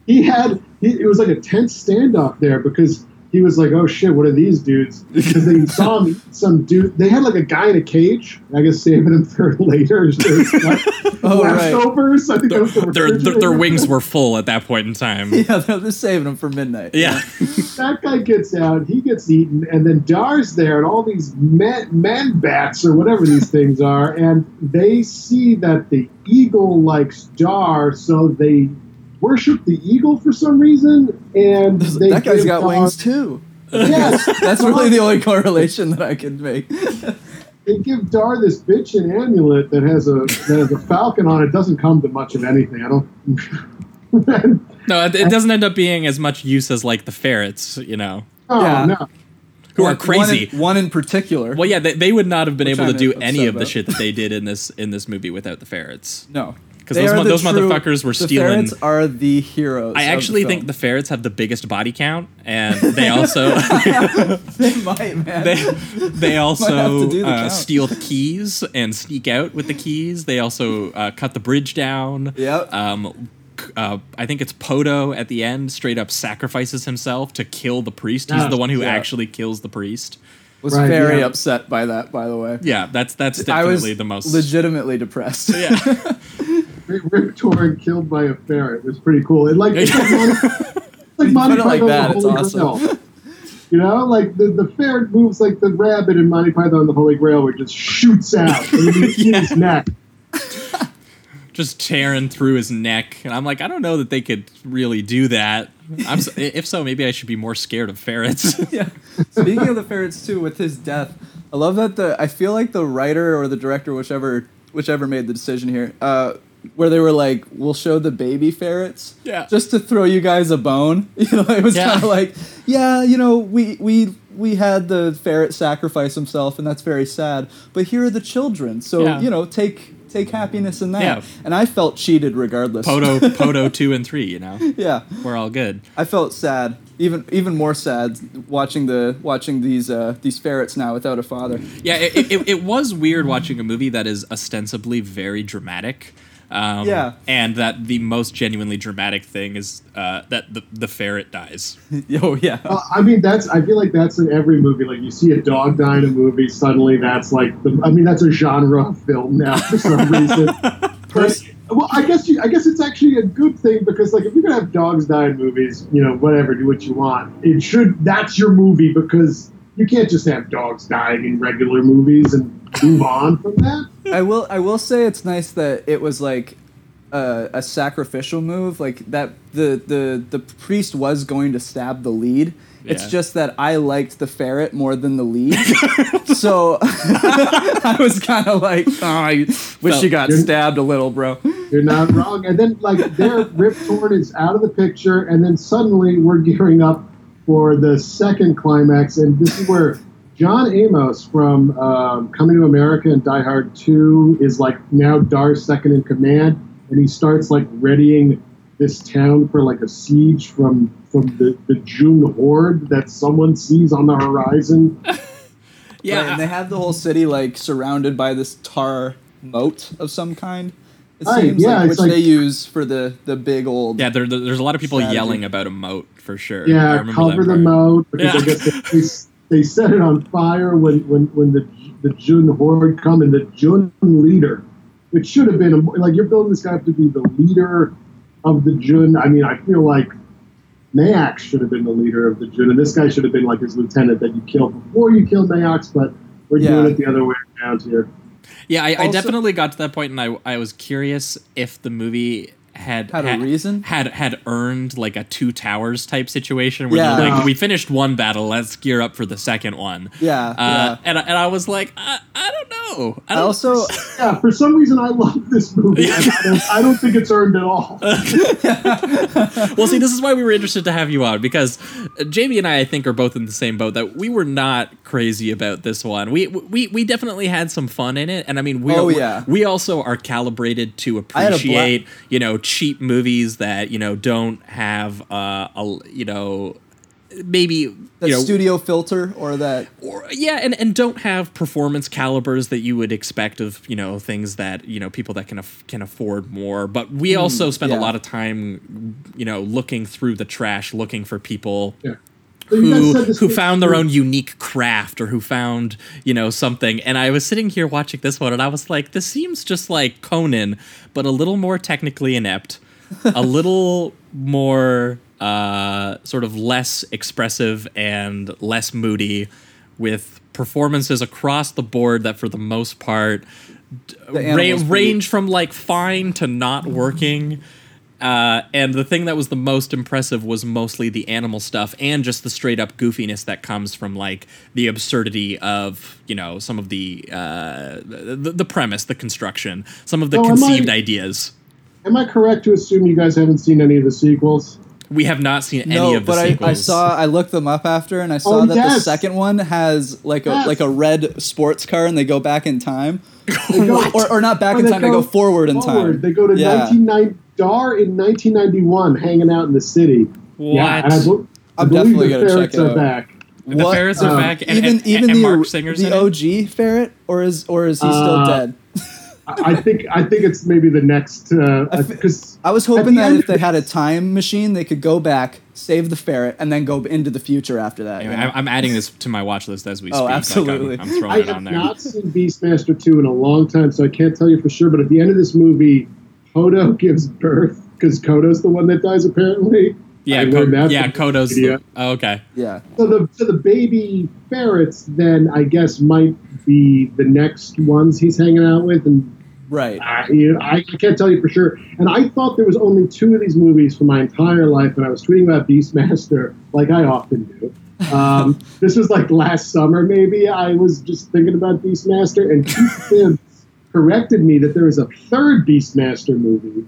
he had he, it was like a tense standoff there because he was like, "Oh shit, what are these dudes?" Because they saw him, some dude. They had like a guy in a cage. I guess saving him for later. Oh, right. leftovers. I think that was the Their, their, their wings were full at that point in time. yeah, they're just saving them for midnight. Yeah. that guy gets out, he gets eaten, and then Dar's there, and all these men, man bats or whatever these things are, and they see that the eagle likes Dar, so they worship the eagle for some reason, and they that guy's give got Dar- wings too. Yes, That's really the only correlation that I can make. they give Dar this bitch an amulet that has a that has a falcon on it. Doesn't come to much of anything. I don't. No, it, it doesn't end up being as much use as like the ferrets, you know, oh Yeah. no. who One- are crazy. One in, one in particular. well, yeah, they, they would not have been Which able to I'm do any of the shit that they did in this in this movie without the ferrets. no. 'Cause those are mo- the those motherfuckers were the stealing- ferrets are the heroes. I of actually the think the ferrets have the biggest body count, and they also they might, man. they they also the uh, steal the keys and sneak out with the keys. They also uh, cut the bridge down. Yep. Um, uh, I think it's Podo at the end straight up sacrifices himself to kill the priest. He's Ah, the one who yeah. actually kills the priest. was Right, very yeah. upset by that, by the way. Yeah, that's that's I was definitely the most. legitimately depressed. yeah, Rip Torn killed by a ferret was pretty cool. It like it's like Monty, like Monty put it like Python that, the Holy awesome. Grail. You know, like the, the ferret moves like the rabbit in Monty Python and the Holy Grail, where it just shoots out and you see his neck. just tearing through his neck, and I'm like, I don't know that they could really do that. I'm s- if so, maybe I should be more scared of ferrets. yeah. Speaking of the ferrets too, with his death, I love that the I feel like the writer or the director, whichever whichever made the decision here, uh, where they were like, "We'll show the baby ferrets, Yeah. just to throw you guys a bone." You know, it was Yeah. kind of like, yeah, you know, we we we had the ferret sacrifice himself, and that's very sad. But here are the children, so Yeah. you know, take take happiness in that. Yeah. And I felt cheated regardless. Podo, Podo two and three. You know, yeah. we're all good. I felt sad, even even more sad watching the watching these uh, these ferrets now without a father. Yeah, it, it, it was weird watching a movie that is ostensibly very dramatic. Um, Yeah. And that the most genuinely dramatic thing is uh, that the, the ferret dies. oh yeah, Well, I mean, that's I feel like that's in every movie. Like you see a dog die in a movie, suddenly that's like the. I mean, that's a genre of film now for some reason. Pers- But- well, I guess you, I guess it's actually a good thing because like if you're gonna have dogs die in movies, you know, whatever, do what you want. It should that's your movie because you can't just have dogs dying in regular movies and move on from that. I will I will say it's nice that it was like a, a sacrificial move, like that the the the priest was going to stab the lead. It's just that I liked the ferret more than the lead, so I was kind of like, oh, I wish you got stabbed a little, bro. You're not wrong. And then like their Rip Torn is out of the picture, and then suddenly we're gearing up for the second climax, and this is where John Amos from um, Coming to America and Die Hard Two is like now Dar's second in command, and he starts like readying this town for like a siege from from the, the Jun horde that someone sees on the horizon. Yeah, Right, and they have the whole city like surrounded by this tar moat of some kind. It Right, seems yeah, like, which like- they use for the the big old. yeah. There, there- there's a lot of people Strategy. yelling about a moat for sure. Yeah, cover that the part. because Yeah. I guess they, they, they set it on fire when, when, when the the Jun horde come and the Jun leader, which should have been a, like you're building this guy up to be the leader of the Jun. I mean, I feel like Mayax should have been the leader of the Jun, and this guy should have been like his lieutenant that you killed before you killed Mayax. But we're Yeah. doing it the other way around here. Yeah, I, I definitely got to that point, and I I was curious if the movie had Had a reason? had had earned like a two towers type situation where Yeah. they're like we finished one battle, let's gear up for the second one. Yeah, uh, yeah. and I- and I was like, I, I don't know. I I don't, also Yeah, for some reason I love this movie. and I, don't, I don't think it's earned at all. well, see, this is why we were interested to have you on because uh, Jamie and I, I think, are both in the same boat that we were not crazy about this one. We we we definitely had some fun in it, and I mean, we Oh, are- yeah. we also are calibrated to I bla- appreciate you know cheap movies that you know don't have uh, a you know maybe That you know studio filter or that or yeah and, and don't have performance calibers that you would expect of you know things that you know people that can af- can afford more but we also spend a lot of time you know looking through the trash looking for people Yeah. So you guys who who found their own unique craft or who found you know something. And i was sitting here watching this one and i was like this seems just like conan but a little more technically inept a little more uh, sort of less expressive and less moody with performances across the board that for the most part The ra- range from like fine to not working uh, and the thing that was the most impressive was mostly the animal stuff and just the straight up goofiness that comes from like the absurdity of you know some of the uh, the, the premise, the construction, some of the Oh, am conceived I- ideas. Am I correct to assume you guys haven't seen any of the sequels? We have not seen any no, of the sequels. but I, sequels. I saw I looked them up after and I saw Oh, that the second one has like a Yes. like a red sports car and they go back in time. What? Or, or not back Or in time, they go forward in time. They go to Yeah. 1990 Dar in 1991, hanging out in the city. Yeah, and I, What? bel- I I'm believe definitely gonna check ferrets it are out. back. the What? ferrets are Um, back, and, even and, even and the Mark Singer's the in it? OG ferret, or is or is he still Uh, dead? I I think I think it's maybe the next uh, I fe- because I was hoping that if they had a time machine, they could go back, save the ferret, and then go into the future after that. you Anyway, know? I- I'm adding this to my watch list as we Oh, speak. Like, I'm- absolutely. I'm, throwing I it have on there. not seen Beastmaster 2 in a long time, so I can't tell you for sure. But at the end of this movie, Hodo gives birth because Kodo's the one that dies, apparently. yeah, I Ko- yeah, Kodo's. The, oh, okay. yeah. So the so the baby ferrets then I guess might be the next ones he's hanging out with, and Right. I, you know, I, I can't tell you for sure. And I thought there was only two of these movies for my entire life, and I was tweeting about Beastmaster like I often do. Um, this was like last summer, maybe. I was just thinking about Beastmaster, and Keith Gibbs corrected me that there is a third Beastmaster movie,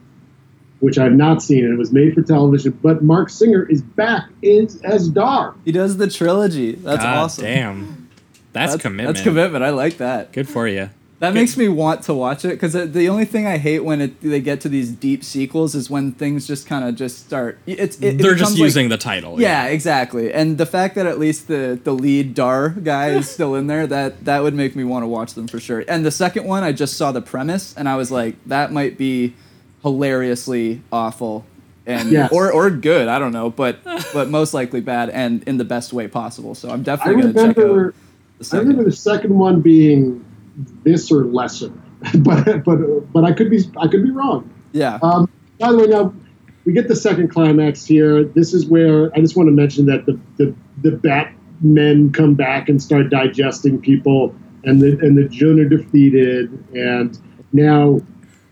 which I've not seen, and it was made for television. But Mark Singer is back in, as Dar. He does the trilogy. That's God awesome. Damn. That's, commitment. That's commitment. I like that. Good for you. That makes me want to watch it because the only thing I hate when it, they get to these deep sequels is when things just kind of just start. It's it, it They're just becomes like- using the title. Yeah, exactly. And the fact that at least the the lead Dar guy is still in there, that that would make me want to watch them for sure. And the second one, I just saw the premise and I was like, that might be hilariously awful. And Yes. or or good, I don't know, but but most likely bad and in the best way possible. So I'm I definitely gonna check out the I remember the second one being this or lesser, but but but I could be I could be wrong. yeah. Um, by the way, now we get the second climax here. This is where I just want to mention that the the the Batmen come back and start digesting people, and the and the Jun are defeated, and now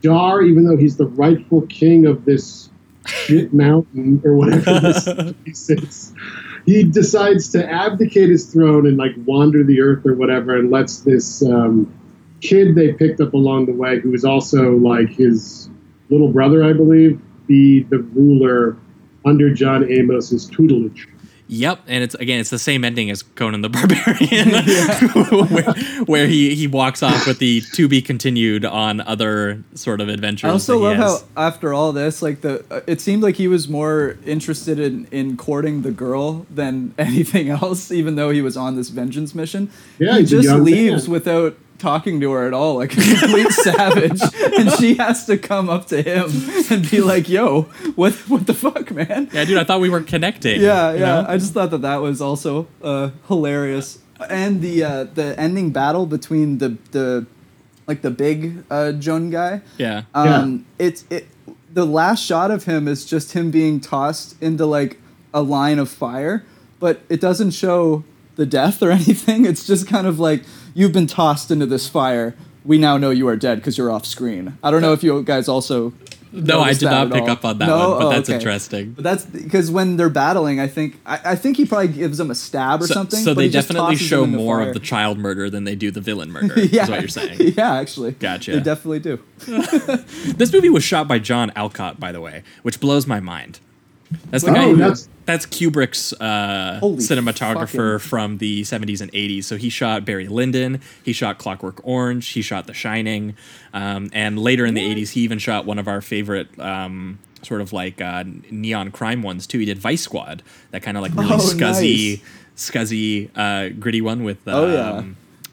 Dar, even though he's the rightful king of this shit mountain or whatever this place is, he decides to abdicate his throne and like wander the earth or whatever, and lets this um, kid they picked up along the way, who is also like his little brother, I believe, be the ruler under John Amos's tutelage. Yep, and it's again, it's the same ending as Conan the Barbarian, where, where he he walks off with the to be continued on other sort of adventures. I also that he love has. how after all this, like the uh, it seemed like he was more interested in in courting the girl than anything else, even though he was on this vengeance mission. Yeah, he just leaves man. without talking to her at all, like a complete savage, and she has to come up to him and be like, "Yo, what what the fuck, man?" yeah, dude, I thought we weren't connecting. Yeah, yeah. know? I just thought that that was also uh, hilarious, and the uh, the ending battle between the the like the big uh, Jun guy. yeah. Um, it's it. The last shot of him is just him being tossed into like a line of fire, but it doesn't show the death or anything. It's just kind of like you've been tossed into this fire. We now know you are dead because you're off screen. I don't know if you guys also. No, I did not pick all. up on that No? one, but Oh, that's okay. interesting. But that's because when they're battling, I think I, I think he probably gives them a stab or So, something. so they definitely show more of the child murder than they do the villain murder. yeah, Is what you're saying. Yeah, actually. Gotcha. They definitely do. This movie was shot by John Alcott, by the way, which blows my mind. That's the Oh, guy. Who, that's- that's Kubrick's uh, cinematographer fucking- from the 70s and 80s. So he shot Barry Lyndon. He shot Clockwork Orange. He shot The Shining. Um, and later in the 80s, he even shot one of our favorite. Um, Sort of like uh, neon crime ones too. He did Vice Squad, that kind of like really Oh, scuzzy, nice. scuzzy, uh, gritty one with. Um, Oh, yeah.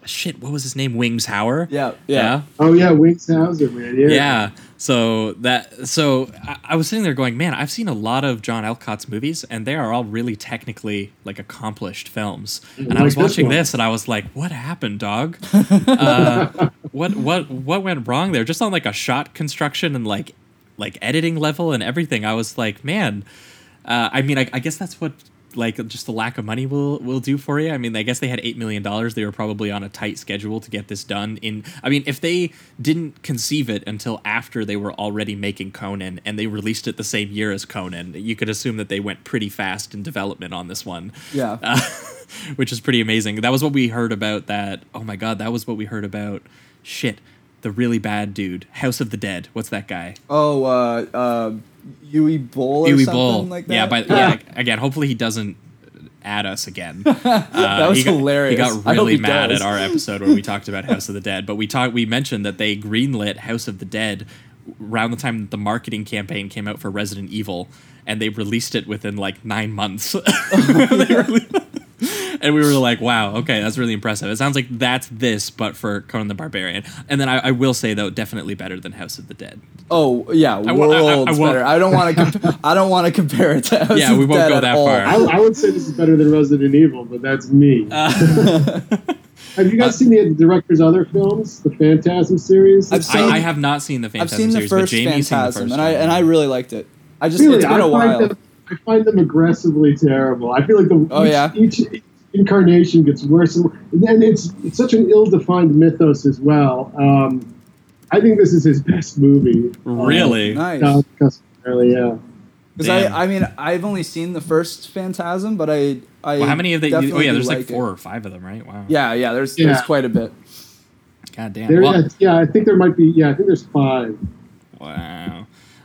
Shit, what was his name? Wings Hauer. Yeah, yeah. Oh yeah, Wings Hauser, man. Yeah. Yeah. So that so I, I was sitting there going, man, I've seen a lot of John Alcott's movies, and they are all really technically like accomplished films. And I was this watching one. this, and I was like, what happened, dog? uh, what what what went wrong there? Just on like a shot construction and like like editing level and everything. I was like, man. Uh, I mean, I, I guess that's what like just the lack of money will will do for you. I mean, I guess they had eight million dollars. They were probably on a tight schedule to get this done. In I mean, if they didn't conceive it until after they were already making Conan and they released it the same year as Conan, you could assume that they went pretty fast in development on this one. Yeah. Uh, which is pretty amazing. That was what we heard about that. Oh my god, that was what we heard about. Shit, the really bad dude, House of the Dead. What's that guy? Oh, uh, uh, Yui Bowl or Huey something Bull. like that. Yeah, but yeah, again, hopefully he doesn't add us again. Uh, That was he got, hilarious. He got really he mad does. at our episode where we talked about House of the Dead, but we talked we mentioned that they greenlit House of the Dead around the time that the marketing campaign came out for Resident Evil, and they released it within like nine months. They rele- and we were like, "Wow, okay, that's really impressive." It sounds like that's this, but for Conan the Barbarian. And then I, I will say though, definitely better than House of the Dead. Oh yeah, I won't- I- I- I won't- better. I don't want to. Comp- I don't want to compare it to. House Yeah, of we won't Dead go that all. far. I, I would say this is better than Resident Evil, but that's me. Have you guys uh, seen the director's other films, the Phantasm series? I've seen- I, I have not seen the I've Phantasm seen the series, but first Jamie's seen the first and I one. and I really liked it. I just Really, it's been I a while. them. I find them aggressively terrible. I feel like the Oh, each, yeah? each incarnation gets worse, and, and then it's it's such an ill-defined mythos as well. Um, I think this is his best movie. Really? Nice. Uh, customarily, yeah. Because I, I mean, I've only seen the first Phantasm, but I, I. Well, how many of they? Oh yeah, there's like it. four or five of them, right? Wow. Yeah, yeah. There's Yeah. there's quite a bit. God damn. There, Well, yeah, I think there might be. Yeah, I think there's five. wow.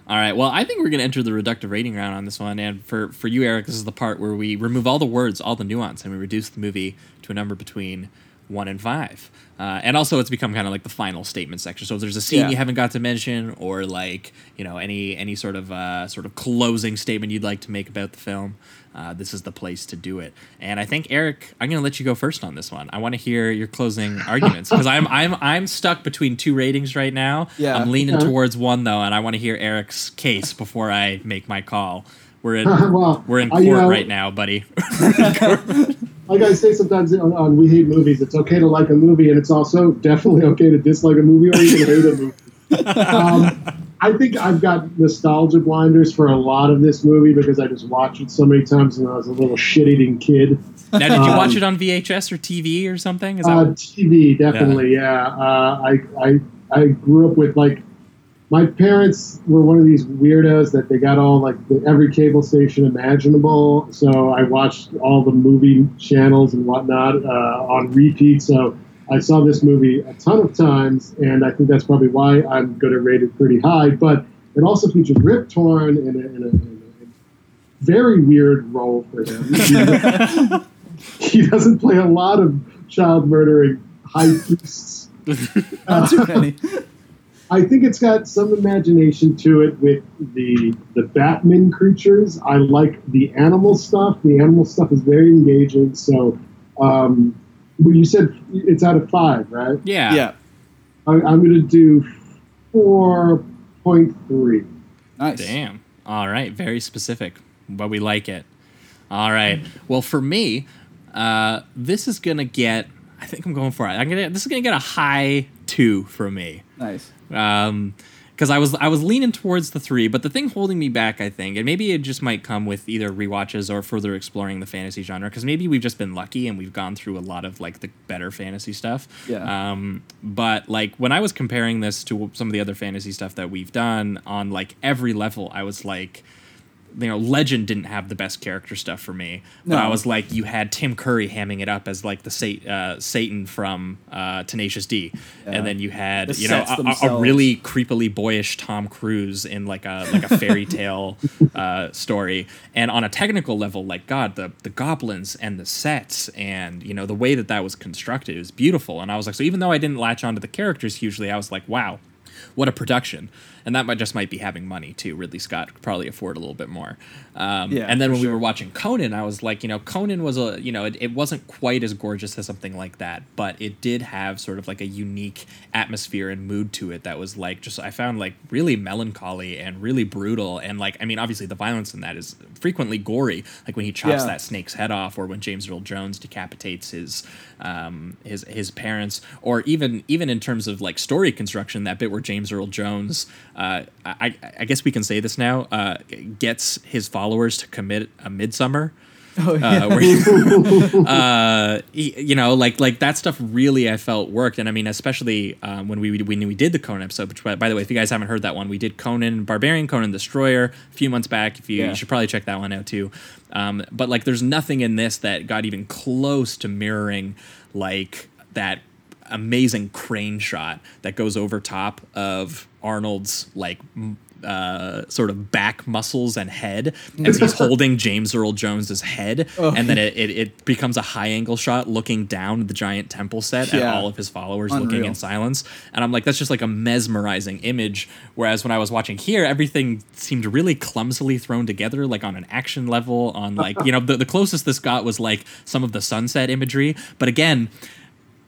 All right. Well, I think we're gonna enter the reductive rating round on this one, and for for you, Eric, this is the part where we remove all the words, all the nuance, and we reduce the movie to a number between one and five. Uh, and also, it's become kind of like the final statement section. So if there's a scene Yeah. you haven't got to mention, or like you know any any sort of uh, sort of closing statement you'd like to make about the film, uh, this is the place to do it. And I think Eric, I'm going to let you go first on this one. I want to hear your closing arguments because I'm I'm I'm stuck between two ratings right now. Yeah. I'm leaning Okay. towards one though, and I want to hear Eric's case before I make my call. We're in well, we're in court you know, right now, buddy. Like I say sometimes on, on We Hate Movies, it's okay to like a movie, and it's also definitely okay to dislike a movie or even hate a movie. Um, I think I've got nostalgia blinders for a lot of this movie because I just watched it so many times when I was a little shit-eating kid. now, did you Um, watch it on VHS or TV or something? Is that Uh, TV, definitely, yeah. Uh, I, I, I grew up with like my parents were one of these weirdos that they got all like the, every cable station imaginable. So I watched all the movie channels and whatnot uh, on repeat. So I saw this movie a ton of times, and I think that's probably why I'm going to rate it pretty high. But it also features Rip Torn in a, in a, in a very weird role for him. he doesn't play a lot of child murdering high priests. Not too many. I think it's got some imagination to it with the the Batman creatures. I like the animal stuff. The animal stuff is very engaging. So, um, well, you said it's out of five, right? yeah. yeah. I, I'm going to do four point three. Nice. Damn. All right. Very specific, but we like it. All right. Well, for me, uh, this is gonna get. I think I'm going for it. I'm gonna. This is gonna get a high two for me. Nice. Um, because I was I was leaning towards the three, but the thing holding me back, I think, and maybe it just might come with either rewatches or further exploring the fantasy genre. Because maybe we've just been lucky and we've gone through a lot of like the better fantasy stuff. Yeah. Um, but like when I was comparing this to some of the other fantasy stuff that we've done on like every level, I was like, you know, Legend didn't have the best character stuff for me, but No. I was like, you had Tim Curry hamming it up as like the Sat- uh, Satan from uh, Tenacious D, Yeah. and then you had The you know a- a, really creepily boyish Tom Cruise in like a like a fairy tale uh, story, and on a technical level, like God, the the goblins and the sets and you know the way that that was constructed was beautiful, and I was like, so even though I didn't latch onto the characters hugely, I was like, wow, what a production. And that might just might be having money too. Ridley scott could probably afford a little bit more. Um, Yeah, and then when we were watching conan i was like you know conan was a you know it, it wasn't quite as gorgeous as something like that but it did have sort of like a unique atmosphere and mood to it that was like just i found like really melancholy and really brutal. And like i mean obviously the violence in that is frequently gory like when he chops Yeah. that snake's head off or when james earl jones decapitates his um his his parents or even even in terms of like story construction that bit where james earl jones uh i i guess we can say this now uh gets his followers to commit a midsummer Oh, yeah. uh, where he- uh, you know, like like that stuff really I felt worked, and I mean, especially um, when we when we did the Conan episode. Which, by by the way, if you guys haven't heard that one, we did Conan Barbarian, Conan Destroyer a few months back. If you Yeah. you should probably check that one out too. Um, but like, there's nothing in this that got even close to mirroring like that amazing crane shot that goes over top of Arnold's like uh, sort of back muscles and head as he's holding James Earl Jones's head, Oh. and then it, it, it becomes a high angle shot looking down the giant temple set at all of his followers looking in silence. And I'm like, that's just like a mesmerizing image. Whereas when I was watching here, everything seemed really clumsily thrown together, like on an action level. On like you know, the, the closest this got was like some of the sunset imagery, but again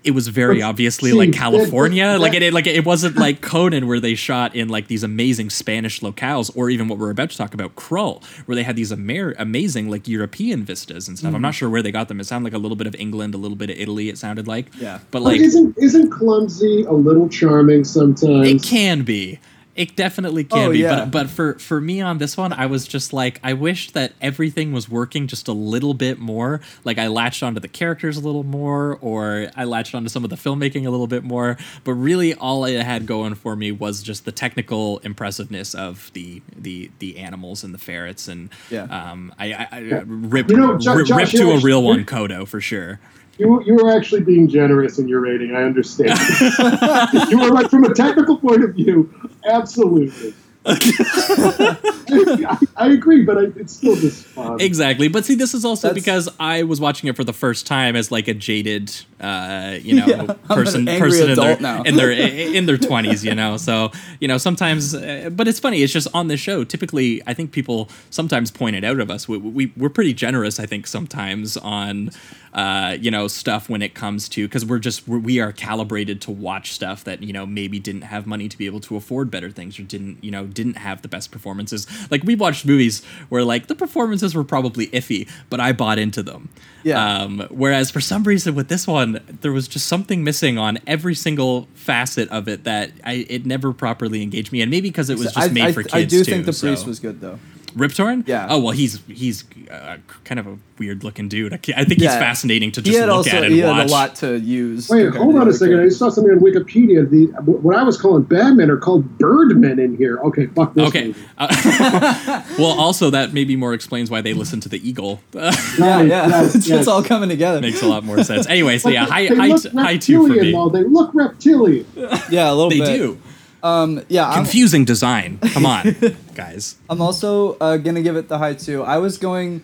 it was very But obviously like California. like it, like it wasn't like Conan where they shot in like these amazing Spanish locales, or even what we're about to talk about, Krull, where they had these amer- amazing like European vistas and stuff. I'm not mm-hmm. sure where they got them. It sounded like a little bit of England, a little bit of Italy. It sounded like, Yeah. but But like isn't isn't clumsy a little charming sometimes? it can be. It definitely can Oh, be, yeah. but but for for me on this one, I was just like, I wish that everything was working just a little bit more. Like I latched onto the characters a little more, or I latched onto some of the filmmaking a little bit more. But really, all it had going for me was just the technical impressiveness of the the the animals and the ferrets, and Yeah. um, I, I, I ripped You know, Jo- rip, ripped you to a real one, Kodo for sure. You, you were actually being generous in your rating. I understand. you were like from a technical point of view. Absolutely. I, I agree, but I, it's still just fun. Exactly, but see, this is also That's- because I was watching it for the first time as like a jaded, uh, you know, Yeah, person person in their in their in their twenties, you know. So you know, sometimes, uh, but it's funny. It's just on the show. Typically, I think people sometimes point it out of us. We, we we're pretty generous, I think, sometimes on. Uh, you know stuff when it comes to because we're just we're, we are calibrated to watch stuff that you know maybe didn't have money to be able to afford better things or didn't you know didn't have the best performances like we watched movies where like the performances were probably iffy but i bought into them Yeah. um, whereas for some reason with this one there was just something missing on every single facet of it that I it never properly engaged me and maybe because it was just I, made I, for kids I do too, think the so- priest was good though. Rip Torn? Yeah. Oh well, he's he's uh, kind of a weird looking dude. I, I think Yeah. he's fascinating to just look also at and he watch. had a lot to use. Wait, compared hold on a second. I saw something on Wikipedia. The what I was calling Batman are called Birdmen in here. Okay, fuck this. Okay. movie. Uh, well, also that maybe more explains why they listen to the Eagle. Yeah, Right, yeah, yes, it's, yes. it's all coming together. Makes a lot more sense. Anyway, so yeah, they- high they high look t- high two for reptilian, me. though. They look reptilian. Yeah, a little They bit. They do. Um, yeah, I'm, Confusing design. Come on, guys. I'm also uh, gonna give it the high two. I was going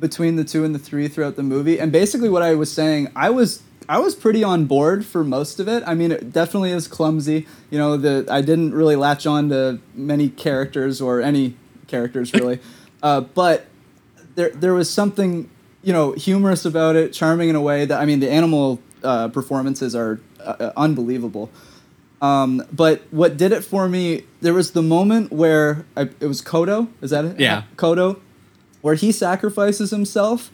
between the two and the three throughout the movie, and basically what I was saying, I was I was pretty on board for most of it. I mean, it definitely is clumsy. You know, the I didn't really latch on to many characters or any characters really, uh, but there there was something you know humorous about it, charming in a way that I mean the animal uh, performances are uh, uh, unbelievable. Um, but what did it for me? There was the moment where I, it was Kodo. Is that it? Yeah. Kodo, where he sacrifices himself,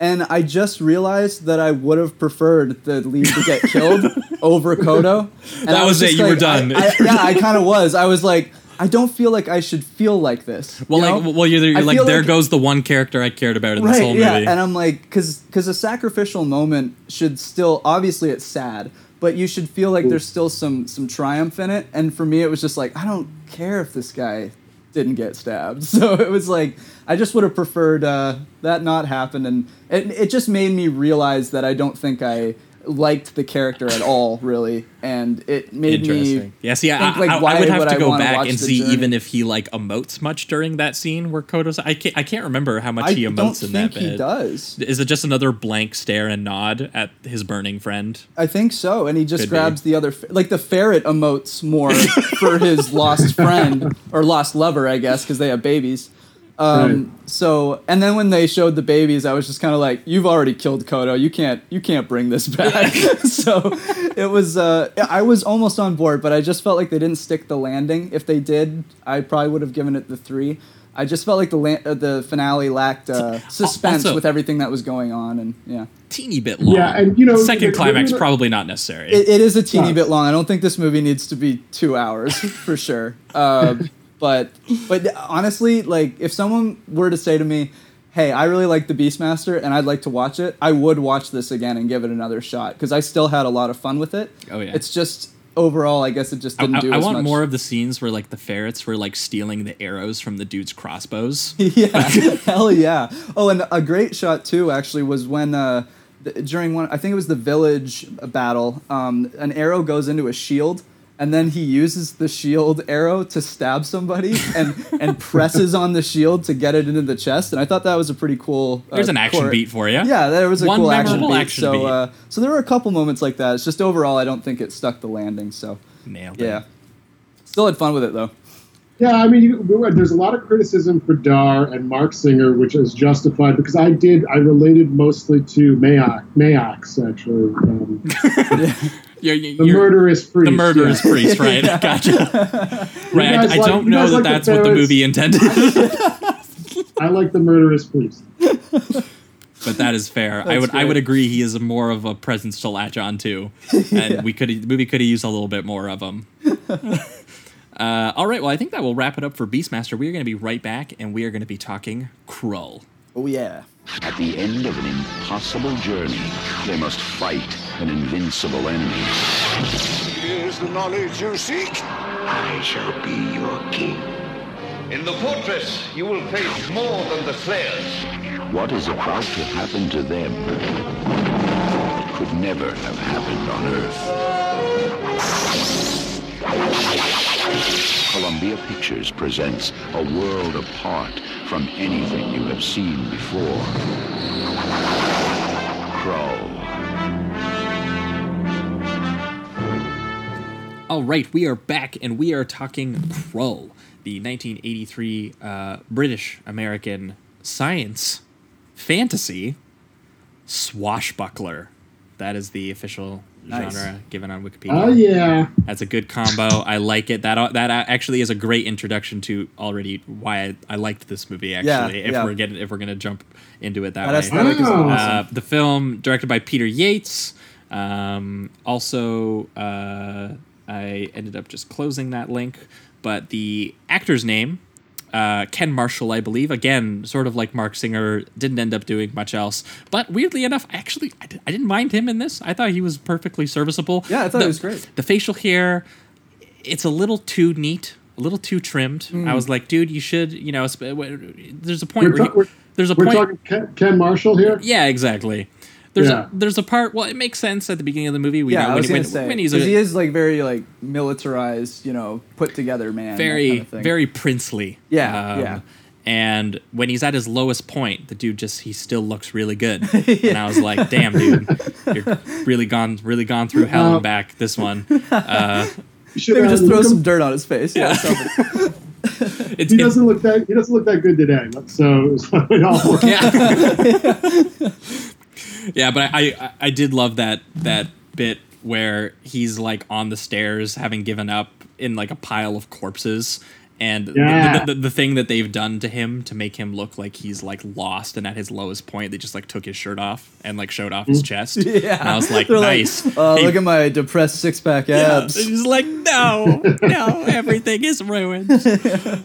and I just realized that I would have preferred the lead to get killed over Kodo. And That I was it, just you were done. I, I, yeah, I kind of was. I was like, I don't feel like I should feel like this. Well, like, know? well, you're, you're like, there like- goes the one character I cared about in this right whole yeah movie. and i'm like because because a sacrificial moment should still obviously it's sad but you should feel like there's still some some triumph in it. And for me it was just like i don't care if this guy didn't get stabbed. So it was like I just would have preferred uh, that not happen, and it it just made me realize that I don't think I liked the character at all, really, and it made me. Yeah, see, I, think, like, I, I why would have would to go back and see journey? even if he like emotes much during that scene where Kodo's. I can't. I can't remember how much I he emotes in think that he bit. does. Is it just another blank stare and nod at his burning friend? I think so, and he just Could be. grabs the other, like the ferret emotes more for his lost friend or lost lover, I guess, because they have babies. Um, So, and then when they showed the babies, I was just kind of like, "You've already killed Kodo. You can't, you can't bring this back." so, it was, uh, I was almost on board, but I just felt like they didn't stick the landing. If they did, I probably would have given it the three. I just felt like the la- uh, the finale lacked uh, suspense Also- with everything that was going on, and yeah. Teeny bit long. Yeah, and, you know, second the- climax the- probably not necessary. It, it is a teeny Sucks. bit long. I don't think this movie needs to be two hours for sure. Uh, but but honestly, like if someone were to say to me, "Hey, I really like the Beastmaster and I'd like to watch it," I would watch this again and give it another shot because I still had a lot of fun with it. Oh, yeah. It's just overall, I guess it just didn't I- do I want much. more of the scenes where like the ferrets were like stealing the arrows from the dude's crossbows. yeah, hell yeah. Oh, and a great shot too actually was when uh, th- during one I think it was the village battle. Um, an arrow goes into a shield, and then he uses the shield arrow to stab somebody and and presses on the shield to get it into the chest. And I thought that was a pretty cool. uh, There's an action chore- beat for you. Yeah, there was a One cool action beat. action so beat. Uh, so there were a couple moments like that. It's just overall, I don't think it stuck the landing. So Nailed it. yeah, still had fun with it though. Yeah, I mean, you, there's a lot of criticism for Dar and Mark Singer, which is justified because I did. I related mostly to Mayock, Mayox actually, um, You're, you're, the murderous priest. the murderous yeah. priest, right? Gotcha. Right. guys I, I like- don't know that like the that's what the movie intended, I like the murderous priest. but that is fair. I would I would agree he is more of a presence to latch on to, and we could the movie could have used a little bit more of him. Uh, all right, well, I think that will wrap it up for Beastmaster. We are going to be right back, and we are going to be talking Krull. Oh yeah. At the end of an impossible journey, they must fight an invincible enemy. Here's the knowledge you seek. I shall be your king. In the fortress, you will face more than the Slayers. What is about to happen to them could never have happened on Earth. Columbia Pictures presents a world apart from anything you have seen before. Krull. All right, we are back, and we are talking Krull, the 1983 uh, British American science fantasy swashbuckler. That is the official Nice. genre given on Wikipedia. Oh yeah, That's a good combo. I like it. That that actually is a great introduction to already why I, I liked this movie. Actually, Yeah, if yeah. we're getting if we're gonna jump into it that, That way. aesthetic is Wow. awesome. Uh, the film directed by Peter Yates. Um, also, uh, I ended up just closing that link, but the actor's name, uh, Ken Marshall, I believe. Again, sort of like Mark Singer, didn't end up doing much else. But weirdly enough, I actually I, didn't mind him in this. I thought he was perfectly serviceable. Yeah, I thought The- he was great. The facial hair, it's a little too neat, a little too trimmed. Hmm. I was like, dude, you should, you know, there's a point we're, where ta- there's a we're point. talking Ken, Ken Marshall here. Yeah, exactly. There's Yeah. a there's a part. Well, it makes sense at the beginning of the movie. We Yeah, know I when, was gonna when, say when he's 'cause a he is like very like militarized, you know, put together man. very kind of very princely. Yeah, yeah. And when he's at his lowest point, the dude just he still looks really good. And I was like, damn, dude, you're really gone really gone through hell and back. This one. Uh, You should, Maybe uh, just throw look him- some dirt on his face. Yeah. something. it's, He it- doesn't look that. He doesn't look that good today. So, so it all works. yeah. Yeah, but I, I I did love that that bit where he's like on the stairs having given up in like a pile of corpses and the- Yeah. the, the, the thing that they've done to him to make him look like he's like lost and at his lowest point they just like took his shirt off and like showed off his chest Yeah. and i was like They're nice Oh, He- look at my depressed six pack abs. And He's like, no, no, everything is ruined.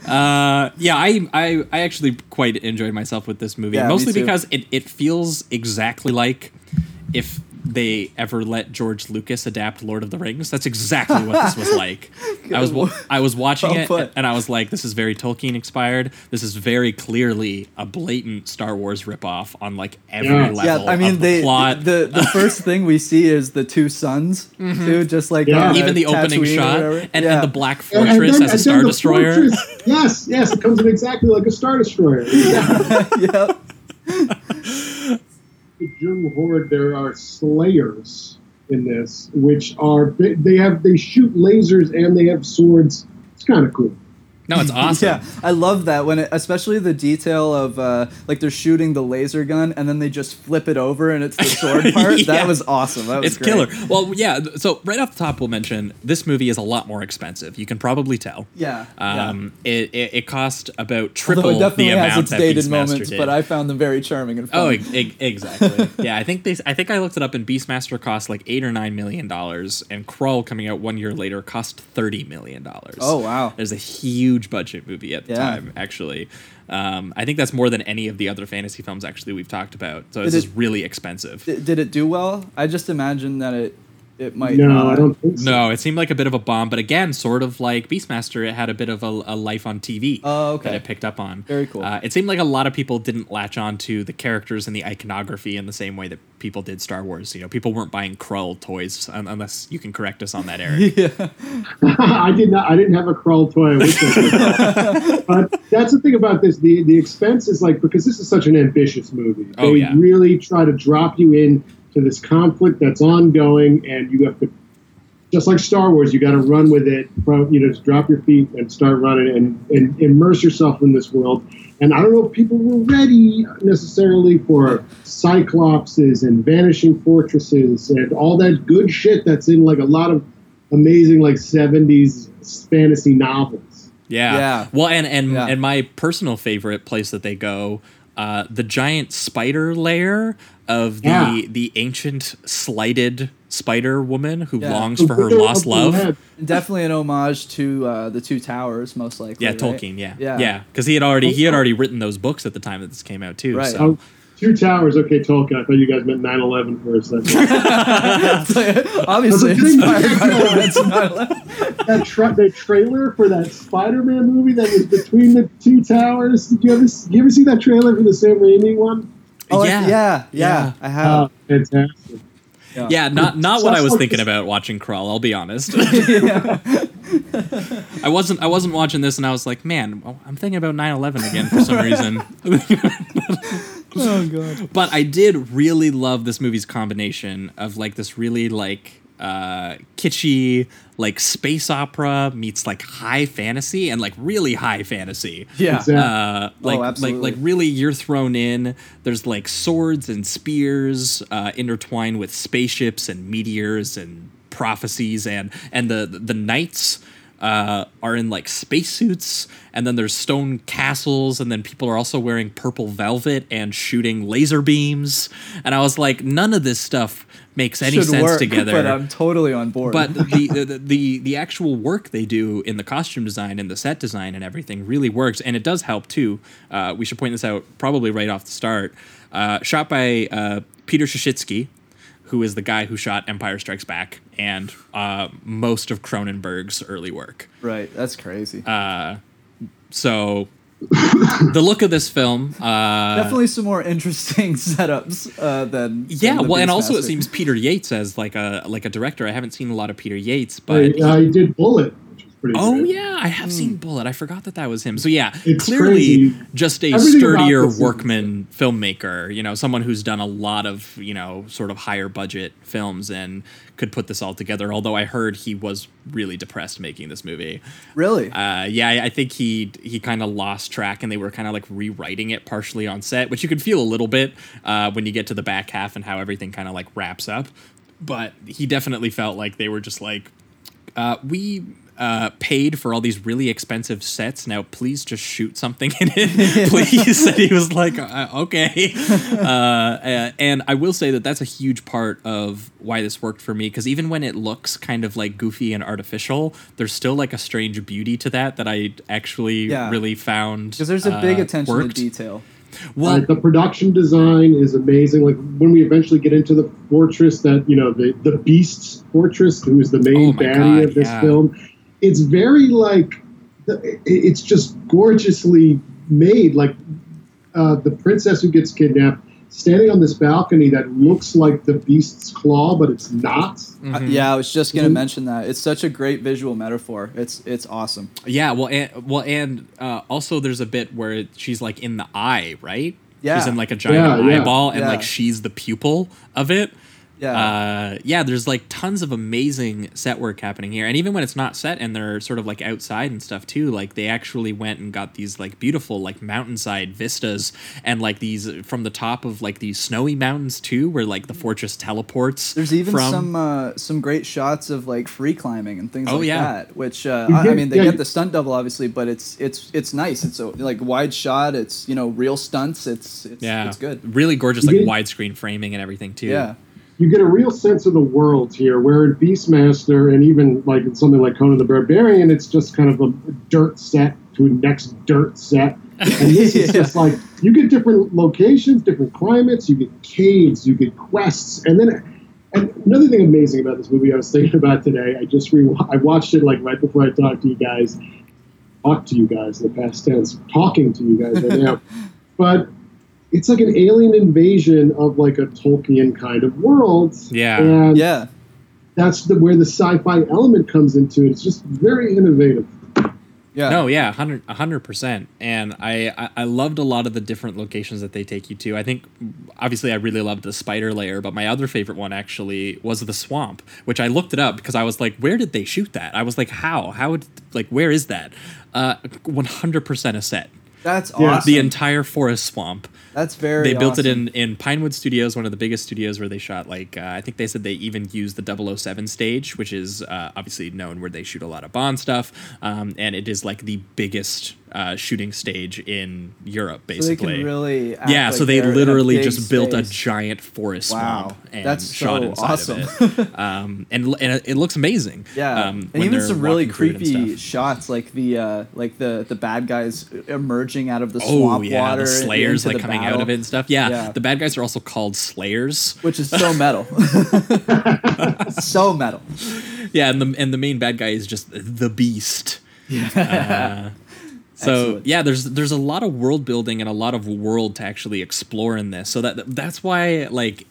Uh, yeah, I, I, I actually quite enjoyed myself with this movie, Yeah, mostly because it, it feels exactly like if they ever let George Lucas adapt Lord of the Rings. That's exactly what this was like. I was I was watching Well it put. and I was like, this is very Tolkien inspired. This is very clearly a blatant Star Wars ripoff on like every Yeah. level. Yeah, I mean of the they plot. the the first thing we see is the two suns, mm-hmm. too, just like Yeah. even the opening Tatooine or shot and, Yeah. and the Black And- and Fortress then- as a Star Destroyer. yes, yes, it comes in exactly like a Star Destroyer. yeah. The Jung Horde, there are slayers in this, which are they they have they shoot lasers and they have swords. It's kind of cool. No, it's awesome. Yeah, I love that when it, especially the detail of uh, like they're shooting the laser gun and then they just flip it over and it's the sword part. Yeah. That was awesome. That was It's great. killer. Well, yeah. So right off the top, we'll mention this movie is a lot more expensive. You can probably tell. Yeah, yeah. Um, it, it it cost about triple it the has its that dated Beastmaster moments, did. but I found them very charming and Oh, fun. e- e- exactly. yeah, I think they. I think I looked it up, and Beastmaster cost like eight or nine million dollars, and Krull coming out one year later cost thirty million dollars. Oh, wow. There's a huge budget movie at the Yeah. time. Actually, um, I think that's more than any of the other fantasy films actually we've talked about. So this is really expensive. Did it do well? I just imagine that it it might. No, not. I don't think so. No, it seemed like a bit of a bomb, but again, sort of like Beastmaster, it had a bit of a, a life on TV Oh, okay. that it picked up on. Very cool. Uh, it seemed like a lot of people didn't latch on to the characters and the iconography in the same way that people did Star Wars. You know, people weren't buying Krull toys un- unless you can correct us on that, Eric. I did not. I didn't have a Krull toy. I wish but that's the thing about this. The the expense is like because this is such an ambitious movie. They Oh, yeah. really try to drop you in to this conflict that's ongoing, and you have to. Just like Star Wars, you got to run with it. From you know, just drop your feet and start running, and, and immerse yourself in this world. And I don't know if people were ready necessarily for cyclopses and vanishing fortresses and all that good shit that's in like a lot of amazing like 70s fantasy novels. Yeah. Yeah. Well, and and Yeah. and my personal favorite place that they go, uh, the giant spider lair of the Yeah. the ancient slighted spider woman who Yeah. longs for her lost love. Definitely an homage to uh, the Two Towers, most likely. Yeah, right? Tolkien. Yeah, Yeah. yeah, because he had already he had already written those books at the time that this came out too. Right. So. Oh, two towers. Okay, Tolkien. I thought you guys meant 9/11 for a second. Obviously But the thing- inspired by the 9/11. that tra- the trailer for that Spider-Man movie that was between the two towers. Did you ever you ever see that trailer for the Sam Raimi one? Oh, Yeah. yeah, yeah, yeah, I have. Oh, fantastic. Yeah, not not what I was thinking about watching Krull. I'll be honest. I wasn't. I wasn't watching this, and I was like, man, I'm thinking about 9/11 again for some reason. oh god. but I did really love this movie's combination of like this really like uh kitschy like space opera meets like high fantasy and like really high fantasy Yeah. Exactly. uh, like like Oh, absolutely. like really you're thrown in. There's like swords and spears uh, intertwined with spaceships and meteors and prophecies and and the the knights uh, are in like spacesuits and then there's stone castles and then people are also wearing purple velvet and shooting laser beams and I was like none of this stuff makes any sense work, together but I'm totally on board. but the, the the the actual work they do in the costume design and the set design and everything really works, and it does help too. Uh, we should point this out probably right off the start. Uh, shot by uh, Peter Suschitzky, who is the guy who shot Empire Strikes Back and uh, most of Cronenberg's early work. right, that's crazy. Uh, So the look of this film, uh, Definitely some more interesting setups uh, than yeah. than the Well, and also it seems Peter Yates as like a like a director. I haven't seen a lot of Peter Yates, but But uh, he did Bullitt, which was pretty. Oh good. yeah, I have seen Bullitt. I forgot that that was him. So yeah, It's clearly crazy. just a Everything sturdier workman filmmaker. You know, someone who's done a lot of you know sort of higher budget films and could put this all together. Although I heard he was really depressed making this movie. really. Uh, yeah, I- think he he kind of lost track, and they were kind of like rewriting it partially on set, which you could feel a little bit uh, when you get to the back half and how everything kind of like wraps up. But he definitely felt like they were just like, uh, we uh, paid for all these really expensive sets. Now, please just shoot something in it, please. and he was like, uh, okay. Uh, uh, and I will say that that's a huge part of why this worked for me because even when it looks kind of like goofy and artificial, there's still like a strange beauty to that that I actually Yeah. really found. Because there's a big uh, attention worked. to detail. Well, Right, the production design is amazing. Like when we eventually get into the fortress, that you know the the Beast's fortress, who is the main Oh baddie God, of this yeah. film, it's very like it's just gorgeously made. Like uh, the princess who gets kidnapped standing on this balcony that looks like the Beast's claw, but it's not. Mm-hmm. Uh, yeah, I was just gonna Mhm. mention that. It's such a great visual metaphor. It's it's awesome. Yeah, well, and, well, and uh, also there's a bit where it, she's like in the eye, right? Yeah. she's in like a giant Yeah, yeah. eyeball, and Yeah. like she's the pupil of it. Yeah. Uh, yeah, there's like tons of amazing set work happening here, and even when it's not set and they're sort of like outside and stuff too, like they actually went and got these like beautiful like mountainside vistas and like these from the top of like these snowy mountains too, where like the fortress teleports. There's even from. some uh, some great shots of like free climbing and things Oh, like yeah. that. Which uh, You I, I mean, they yeah, get the stunt double obviously, but it's it's it's nice. It's a like wide shot. It's you know real stunts. It's it's yeah, it's good. Really gorgeous, like get- widescreen framing and everything too. Yeah. You get a real sense of the world here. Where in Beastmaster and even like in something like Conan the Barbarian, it's just kind of a dirt set to a next dirt set. And this is just like you get different locations, different climates, you get caves, you get quests, and then and another thing amazing about this movie I was thinking about today. I just re I watched it like right before I talked to you guys. Talked to you guys in the past tense, talking to you guys right now. but it's like an alien invasion of like a Tolkien kind of world. Yeah. And Yeah. that's the where the sci-fi element comes into it. It's just very innovative. Yeah. No, yeah, 100 percent. And I, I I loved a lot of the different locations that they take you to. I think obviously I really loved the spider layer, but my other favorite one actually was the swamp, which I looked it up because I was like, where did they shoot that? I was like, how? How would like where is that? Uh, one hundred percent a set. That's awesome. The entire forest swamp. That's very. They built it in in Pinewood Studios, one of the biggest studios where they shot like uh, I think they said they even used the 007 stage, which is uh, obviously known where they shoot a lot of Bond stuff, um, and it is like the biggest uh, shooting stage in Europe, So they basically. can really. yeah, like so they they're in a literally just built a giant forest Wow. swamp and That's shot so inside awesome. of it. um, and, and it- looks amazing. Yeah, um, and even some really walking through it and creepy shots, like the uh, like the the bad guys emerging out of the Oh swamp yeah, water, the Slayers like coming out of it and stuff. Yeah, Yeah. the bad guys are also called Slayers. which is so metal, so metal. Yeah, and the and the main bad guy is just the beast. Uh, so Excellent. yeah, there's there's a lot of world building and a lot of world to actually explore in this. So that that's why like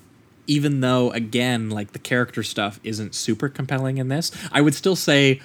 even though again like the character stuff isn't super compelling in this, I would still say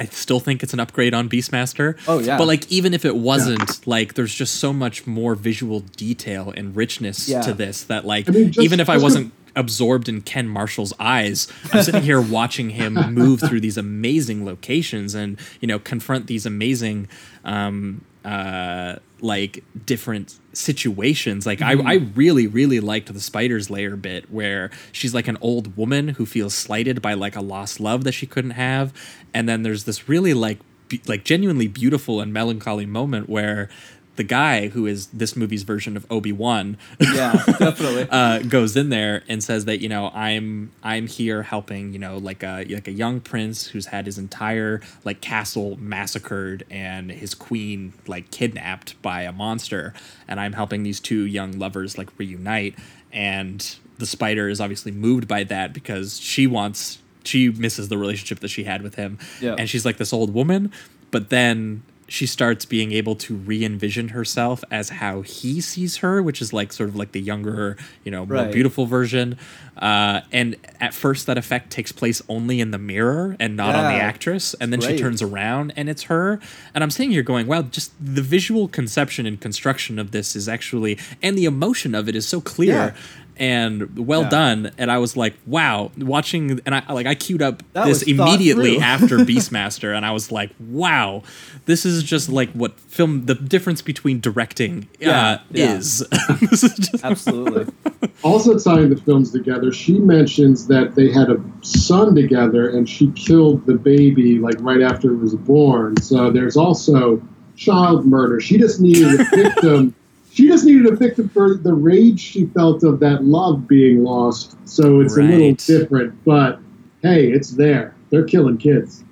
I still think it's an upgrade on Beastmaster. Oh, yeah. But like even if it wasn't, like there's just so much more visual detail and richness Yeah. to this that like I mean, just- even if I wasn't absorbed in Ken Marshall's eyes. I'm sitting here watching him move through these amazing locations and you know confront these amazing um uh like different situations. Like I, mm-hmm. I really really liked the spiders layer bit where she's like an old woman who feels slighted by like a lost love that she couldn't have. And then there's this really like be- like genuinely beautiful and melancholy moment where the guy who is this movie's version of Obi-Wan Yeah, definitely. uh, goes in there and says that you know I'm I'm here helping you know like a like a young prince who's had his entire like castle massacred and his queen like kidnapped by a monster and I'm helping these two young lovers like reunite and the spider is obviously moved by that because she wants she misses the relationship that she had with him Yeah. and she's like this old woman but then she starts being able to re-envision herself as how he sees her which is like sort of like the younger you know more Right. beautiful version. Uh, and at first that effect takes place only in the mirror and not on the actress. And then she turns around and it's her. And i'm sitting here going wow just the visual conception and construction of this is actually and the emotion of it is so clear. Yeah. And well Yeah. done and i was like wow watching and i like i queued up That this immediately after beastmaster and i was like wow this is just like what film the difference between directing Yeah, uh, yeah. is this is just Absolutely. Also tying the films together, she mentions that they had a son together and she killed the baby like right after it was born. So there's also child murder. She just needed a victim. She just needed a victim for the rage she felt of that love being lost. So it's a little different, but hey, it's there. They're killing kids.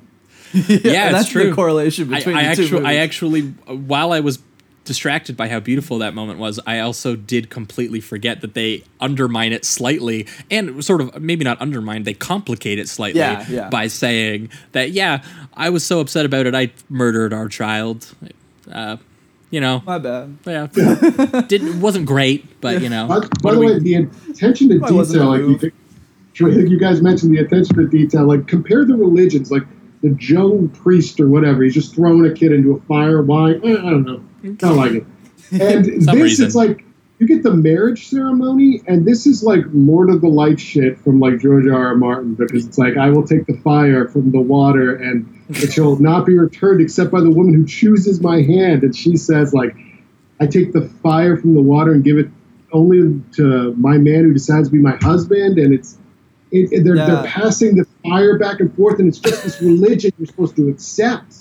yeah, it's that's true the correlation between I the two actually, I actually, while I was distracted by how beautiful that moment was, I also did completely forget that they undermine it slightly and sort of maybe not undermine, they complicate it slightly Yeah, yeah. by saying that, yeah, I was so upset about it, I murdered our child. Uh, you know, My bad. yeah, didn't wasn't great, but you know. By, by do the we- way, the attention to detail, it like you, think, I think you guys mentioned the attention to detail. Like compare the religions, like the Joe priest or whatever. He's just throwing a kid into a fire. Why? Eh, I don't know. Don't like it. And this, reason. it's like you get the marriage ceremony, and this is like Lord of the Light shit from like George R. R. Martin because it's like I will take the fire from the water, and it shall not be returned except by the woman who chooses my hand. And she says like. I take the fire from the water and give it only to my man who decides to be my husband, and it's it, it- they're, Yeah. they're passing the fire back and forth, and it's just this religion you're supposed to accept.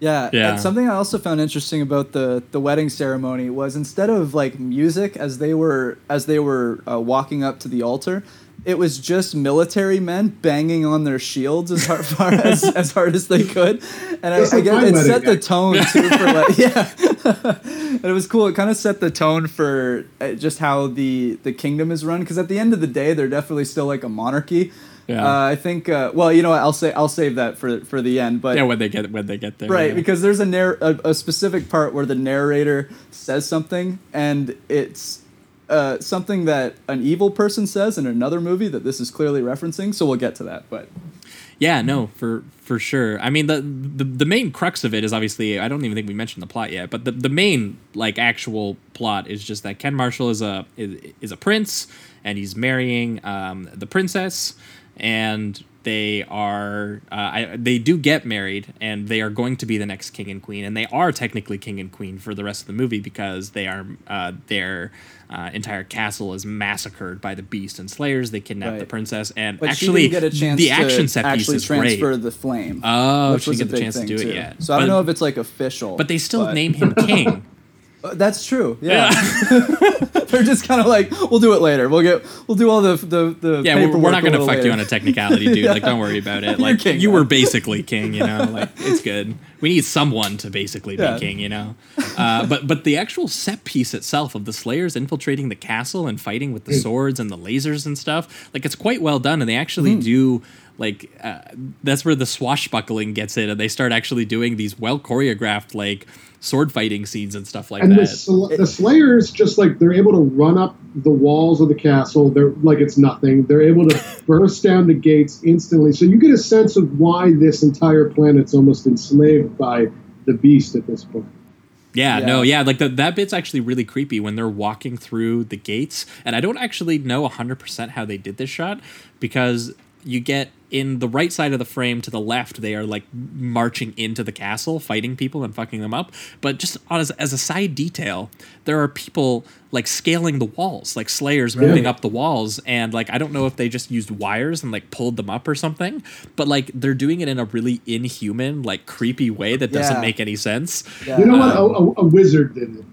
Yeah, Yeah. And something I also found interesting about the the wedding ceremony was instead of like music as they were as they were uh, walking up to the altar, it was just military men banging on their shields as hard, far as, as hard as they could, and I, I guess it wedding, set the tone too for like yeah, and it was cool. It kind of set the tone for uh, just how the the kingdom is run because at the end of the day, they're definitely still like a monarchy. Yeah. Uh, I think. Uh, well, you know, what, I'll say I'll save that for for the end. But yeah, when they get when they get there, Right, yeah. because there's a, narr- a a specific part where the narrator says something, and it's uh, something that an evil person says in another movie that this is clearly referencing. So we'll get to that. But Yeah, no, for for sure. I mean, the, the the main crux of it is obviously I don't even think we mentioned the plot yet, but the, the main like actual plot is just that Ken Marshall is a is, is a prince and he's marrying um, the princess, and they are uh, I, they do get married and they are going to be the next king and queen and they are technically king and queen for the rest of the movie because they are uh, their uh, entire castle is massacred by the beast and slayers they kidnap the princess and but actually get a chance the action set piece actually is great transfer the flame. Oh, she didn't get the chance to do it too. yet. So I don't know if it's like official. But they still but- name him king. Uh, That's true. Yeah, they're just kind of like, we'll do it later. We'll get, we'll do all the the the. yeah, we're, we're not going to little fuck you on a technicality, dude. Like, don't worry about it. Like, king, you man. were basically king, you know. Like, it's good. We need someone to basically be king, you know. Uh, but but the actual set piece itself of the Slayers infiltrating the castle and fighting with the swords and the lasers and stuff, like, it's quite well done, and they actually Hmm. do. Like uh, that's where the swashbuckling gets in, and they start actually doing these well choreographed like sword fighting scenes and stuff like And the, that. sl- the Slayers just like they're able to run up the walls of the castle. They're like it's nothing. They're able to burst down the gates instantly. So you get a sense of why this entire planet's almost enslaved by the beast at this point. Yeah, Yeah. no, yeah, like the, that bit's actually really creepy when they're walking through the gates. And I don't actually know 100% how they did this shot because you get in the right side of the frame to the left, they are like marching into the castle, fighting people and fucking them up. But just as, as a side detail, there are people like scaling the walls, like slayers moving up the walls. And like, I don't know if they just used wires and like pulled them up or something, but like they're doing it in a really inhuman, like creepy way that doesn't Yeah. make any sense. Yeah. You know what? Um, A, a, a wizard did it.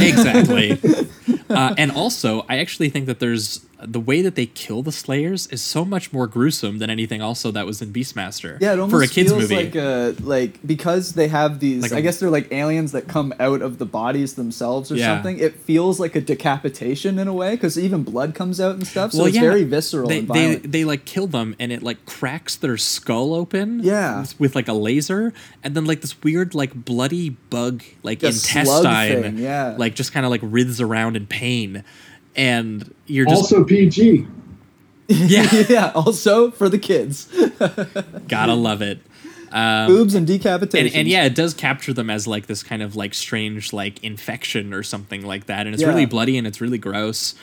exactly. uh, and also, I actually think that there's the way that they kill the Slayers is so much more gruesome than anything also that was in Beastmaster. Yeah, it almost for a kids feels movie. like uh like because they have these. Like a- I guess they're like aliens that come out of the bodies themselves or Yeah. something. It feels like a decapitation in a way because even blood comes out and stuff. So well, it's yeah, very visceral They, they they like kill them and it like cracks their skull open. Yeah. with, with, like a laser, and then like this weird like bloody bug like A slug intestine, thing, yeah. like just kind of like writhes around in pain, and you're just Also PG. yeah, yeah. Also for the kids, gotta love it. boobs and decapitation. and, and yeah, it does capture them as like this kind of like strange like infection or something like that, and it's Yeah. really bloody and it's really gross.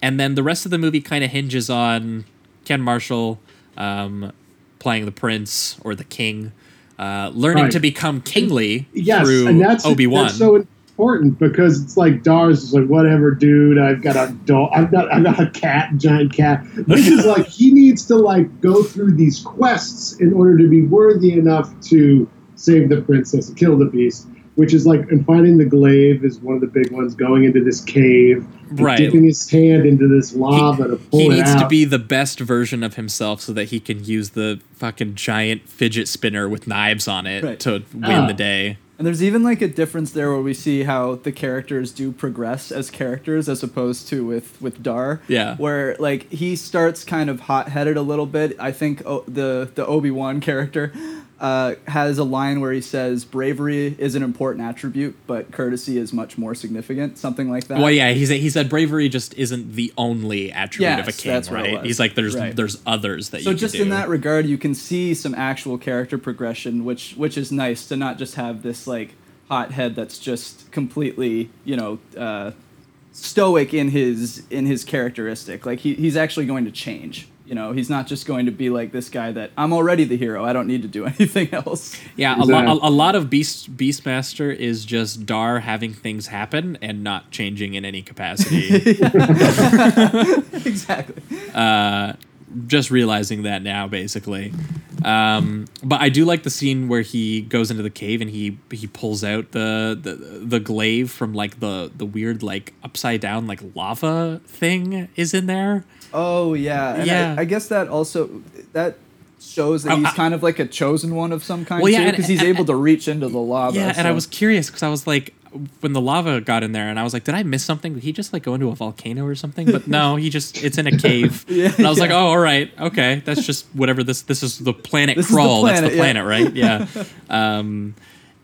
And then the rest of the movie kind of hinges on Ken Marshall um, playing the prince or the king, uh, learning Right. to become kingly Yes, through and that's Obi Wan. That's so important because it's like Dars is like, whatever, dude. I've got a dog. I've got I've got a cat, giant cat. This is like he needs to like go through these quests in order to be worthy enough to save the princess, and kill the beast. Which is like, and finding the glaive is one of the big ones. Going into this cave, Right. dipping his hand into this lava to pull he needs to be the best version of himself so that he can use the fucking giant fidget spinner with knives on it Right. to win Ah. the day. And there's even like a difference there where we see how the characters do progress as characters as opposed to with with Dar. Yeah. Where like he starts kind of hot headed a little bit. I think oh, the the Obi Wan character. Uh, has a line where he says bravery is an important attribute, but courtesy is much more significant. Something like that. Well, yeah, he said he said bravery just isn't the only attribute of a king, that's what it right? He's like there's Right. there's others that you so just in that regard you can see some actual character progression which which is nice to not just have this like hot head that's just completely you know uh, stoic in his in his characteristic like he, he's actually going to change you know he's not just going to be like this guy that i'm already the hero i don't need to do anything else Yeah, a, Exactly. lot, a, a lot of Beast Beastmaster is just Dar having things happen and not changing in any capacity. exactly just realizing that now, basically. Um, but I do like the scene where he goes into the cave and he he pulls out the the, the glaive from like the the weird like upside down like lava thing is in there. Oh yeah and Yeah. I, I guess that also that shows that Oh, he's I- kind of like a chosen one of some kind Well, yeah, too and- because he's and- able to reach into the lava Yeah, and I was curious because I was like, when the lava got in there, and I was like, did I miss something? Did he just like go into a volcano or something? But no, he just it's in a cave. Yeah, and I was like, oh, all right, okay, that's just whatever this this is the planet This is the Krull. that's the planet, planet, right? Yeah. um,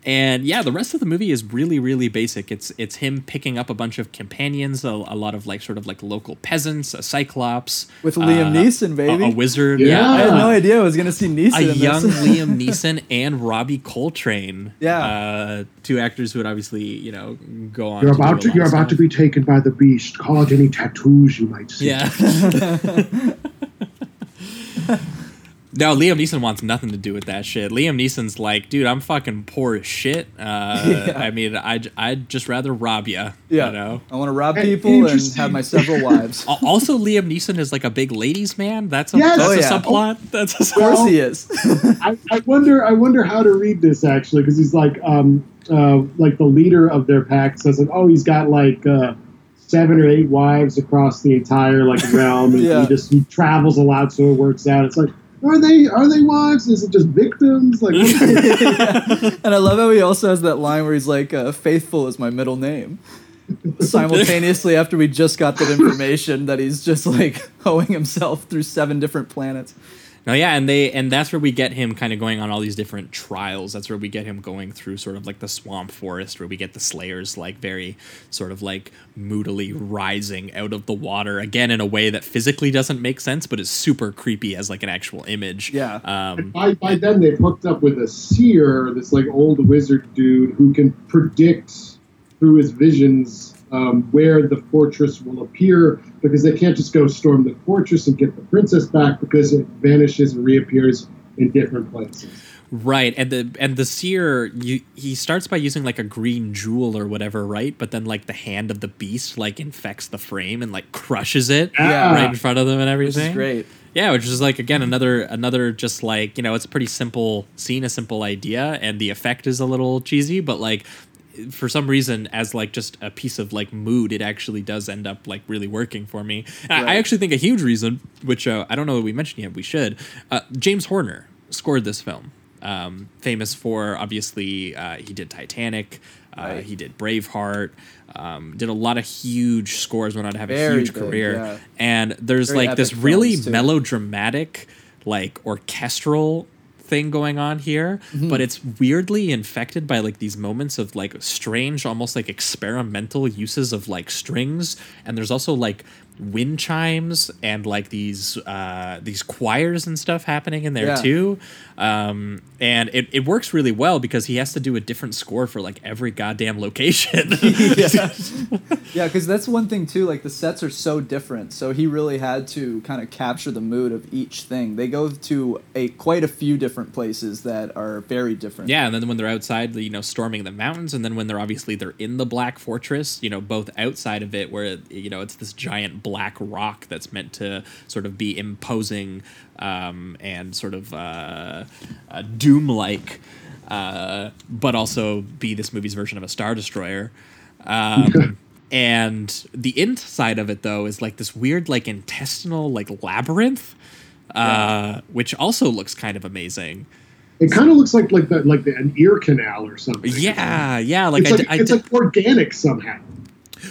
and yeah, the rest of the movie is really really basic. It's it's him picking up a bunch of companions, a, a lot of like sort of like local peasants, a cyclops With Liam Neeson, baby. a, wizard, Yeah. I had no idea I was gonna see Neeson a in young this. Liam Neeson and Robbie Coltrane. Yeah. uh, two actors who would obviously you know go on. You're to about to you're lot of about to be taken by the beast. Call it any tattoos you might see. Yeah. No, Liam Neeson wants nothing to do with that shit. Liam Neeson's like, dude, I'm fucking poor as shit. Uh, I mean, I'd, I'd just rather rob you. Yeah, You know? I want to rob Hey, people and have my several wives. Also, Liam Neeson is like a big ladies' man. That's a, Yes! that's Oh, a yeah. subplot. That's a Of course he is. I, I wonder I wonder how to read this actually because he's like um uh like the leader of their pack says like oh he's got like uh seven or eight wives across the entire like realm and Yeah. he just he travels a lot so it works out it's like are they are they wives is it just victims like and I love how he also has that line where he's like, uh, "Faithful is my middle name." Simultaneously, after we just got that information, that he's just like hoeing himself through seven different planets. No, yeah, and they and that's where we get him kind of going on all these different trials. That's where we get him going through sort of like the swamp forest, where we get the Slayers like very sort of like moodily rising out of the water again in a way that physically doesn't make sense, but is super creepy as like an actual image. Yeah. Um, by, by then they've hooked up with a seer this like old wizard dude who can predict through his visions um, where the fortress will appear because they can't just go storm the fortress and get the princess back because it vanishes and reappears in different places. Right, and the and the seer, you, he starts by using like a green jewel or whatever, right? But then like the hand of the beast like infects the frame and like crushes it Yeah. right in front of them and Which everything. is great. Yeah, which is like again another another just like you know it's a pretty simple scene, a simple idea, and the effect is a little cheesy, but like for some reason as like just a piece of like mood it actually does end up like really working for me and I- I actually think a huge reason which uh, i don't know that we mentioned yet we should uh, james horner scored this film um, famous for obviously uh, he did titanic uh, Right. he did braveheart um, did a lot of huge scores went on to have a huge big, career yeah. and there's Very like this really too. melodramatic like orchestral thing going on here Mm-hmm. but it's weirdly infected by like these moments of like strange almost like experimental uses of like strings and there's also like wind chimes and like these uh these choirs and stuff happening in there Yeah. too um and it, it works really well because he has to do a different score for like every goddamn location yeah, yeah, because that's one thing too. Like the sets are so different, so he really had to kind of capture the mood of each thing. They go to a quite a few different places that are very different. Yeah, and then when they're outside, you know, storming the mountains, and then when they're obviously they're in the Black Fortress, you know, both outside of it, where you know it's this giant black rock that's meant to sort of be imposing um, and sort of uh, uh, doom-like, uh, but also be this movie's version of a star destroyer. Um, and the inside of it though is like this weird like intestinal like labyrinth uh, which also looks kind of amazing It kind of looks like like the, like the, an ear canal or something. Yeah, yeah. Like it's I, like, I it's like organic somehow.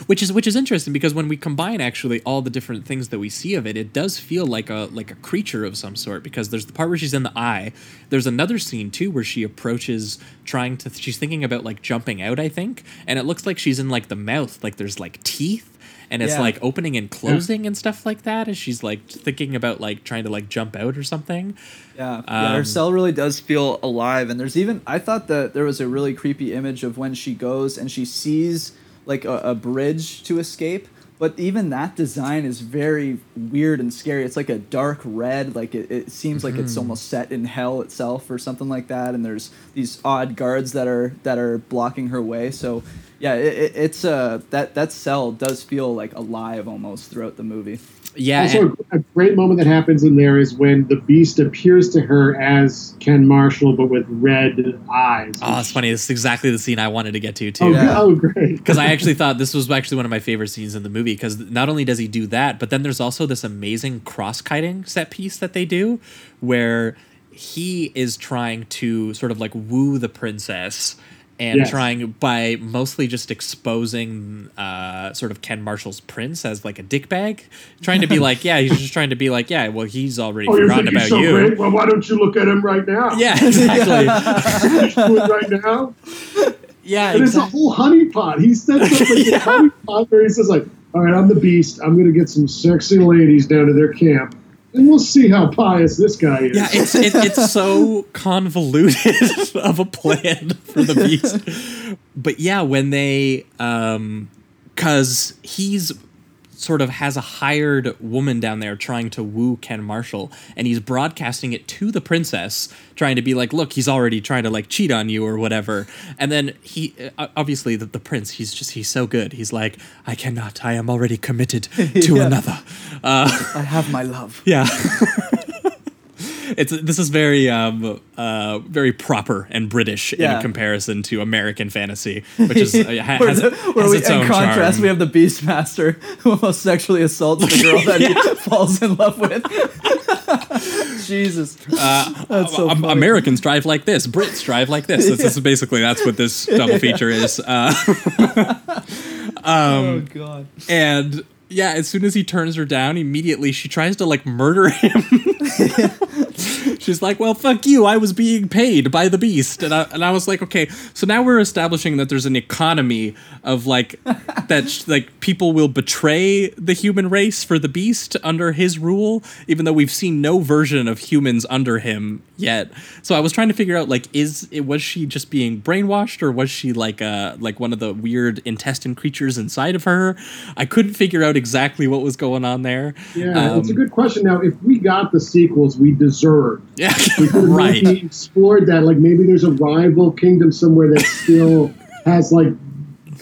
Which is which is interesting because when we combine actually all the different things that we see of it, it does feel like a like a creature of some sort. Because there's the part where she's in the eye. There's another scene too where she approaches, trying to. She's thinking about like jumping out, I think, and it looks like she's in like the mouth, like there's like teeth. And it's Yeah. like opening and closing and stuff like that as she's like thinking about like trying to like jump out or something. Yeah, yeah, her Um, cell really does feel alive, and there's even I thought that there was a really creepy image of when she goes and she sees like a, a bridge to escape, but even that design is very weird and scary. It's like a dark red, like it, it seems like Mm-hmm. it's almost set in hell itself or something like that. And there's these odd guards that are that are blocking her way. So yeah, it, it, it's uh that that cell does feel like alive almost throughout the movie. Yeah, Also, and- a great moment that happens in there is when the Beast appears to her as Ken Marshall, but with red eyes. oh, it's funny. This is exactly the scene I wanted to get to too. Oh, Yeah. oh, great! because I actually thought this was actually one of my favorite scenes in the movie because not only does he do that, but then there's also this amazing cross cutting set piece that they do where he is trying to sort of like woo the princess and Yes. trying by mostly just exposing uh, sort of Ken Marshall's prince as like a dickbag, trying to be like, yeah, he's just trying to be like, yeah, well, he's already Oh, forgotten about so you. great? Well, why don't you look at him right now? Yeah, exactly. Right now. yeah, And it's a whole honeypot. He sets up like Yeah. a honeypot where he says like, "All right, I'm the Beast. I'm going to get some sexy ladies down to their camp, and we'll see how pious this guy is." Yeah, it's it, it's so convoluted of a plan for the beast. But yeah, when they um cuz he's sort of has a hired woman down there trying to woo Ken Marshall and he's broadcasting it to the princess trying to be like look he's already trying to like cheat on you or whatever and then he uh, obviously the, the prince he's just he's so good he's like I cannot I am already committed to Yeah. another uh I have my love. yeah. it's this is very um uh very proper and British Yeah. in comparison to American fantasy, which is uh, ha- Where, has, the, where we, in contrast, charm. we have the Beastmaster who almost sexually assaults the girl that he falls in love with. Jesus, that's so Um. Americans drive like this. Brits drive like this. This, this is basically that's what this double feature is. Uh, oh God. and yeah, as soon as he turns her down, immediately she tries to like murder him. She's like, "Well, fuck you. I was being paid by the beast." And I, and I was like, "Okay, so now we're establishing that there's an economy of like that sh- like people will betray the human race for the beast under his rule, even though we've seen no version of humans under him yet." So I was trying to figure out like is it was she just being brainwashed or was she like uh like one of the weird intestine creatures inside of her? I couldn't figure out exactly what was going on there. Yeah, it's a Um, good question. Now, if we got the sequels we deserved, Yeah, we could have right. maybe explored that. Like maybe there's a rival kingdom somewhere that still has like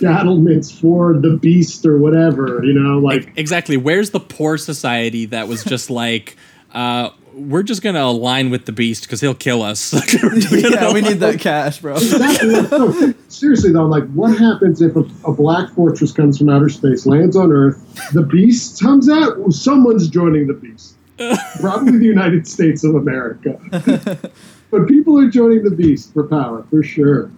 battlements for the beast or whatever. You know, like exactly where's the poor society that was just like uh we're just gonna align with the beast because he'll kill us Yeah, we need that cash, bro. that, no, seriously though, like what happens if a, a black fortress comes from outer space, lands on Earth, the beast comes out? Someone's joining the beast. Probably the United States of America. but people are joining the beast for power, for sure.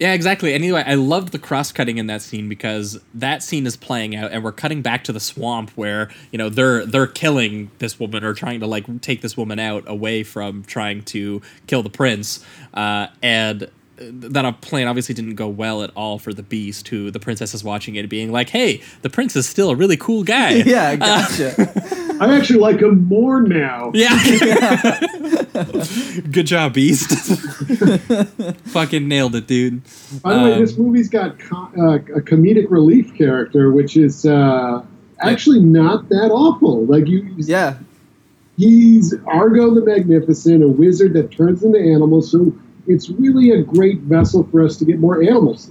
yeah exactly anyway i loved the cross-cutting in that scene because that scene is playing out and we're cutting back to the swamp where you know they're they're killing this woman or trying to like take this woman out away from trying to kill the prince uh and that plan obviously didn't go well at all for the beast who the princess is watching it being like hey the prince is still a really cool guy Yeah, I gotcha. I actually like him more now. Yeah. Good job, Beast. Fucking nailed it, dude. By the way, Um, this movie's got co- uh, a comedic relief character, which is uh, actually not that awful. Like you, yeah, he's Ergo the Magnificent, a wizard that turns into animals. So it's really a great vessel for us to get more animals.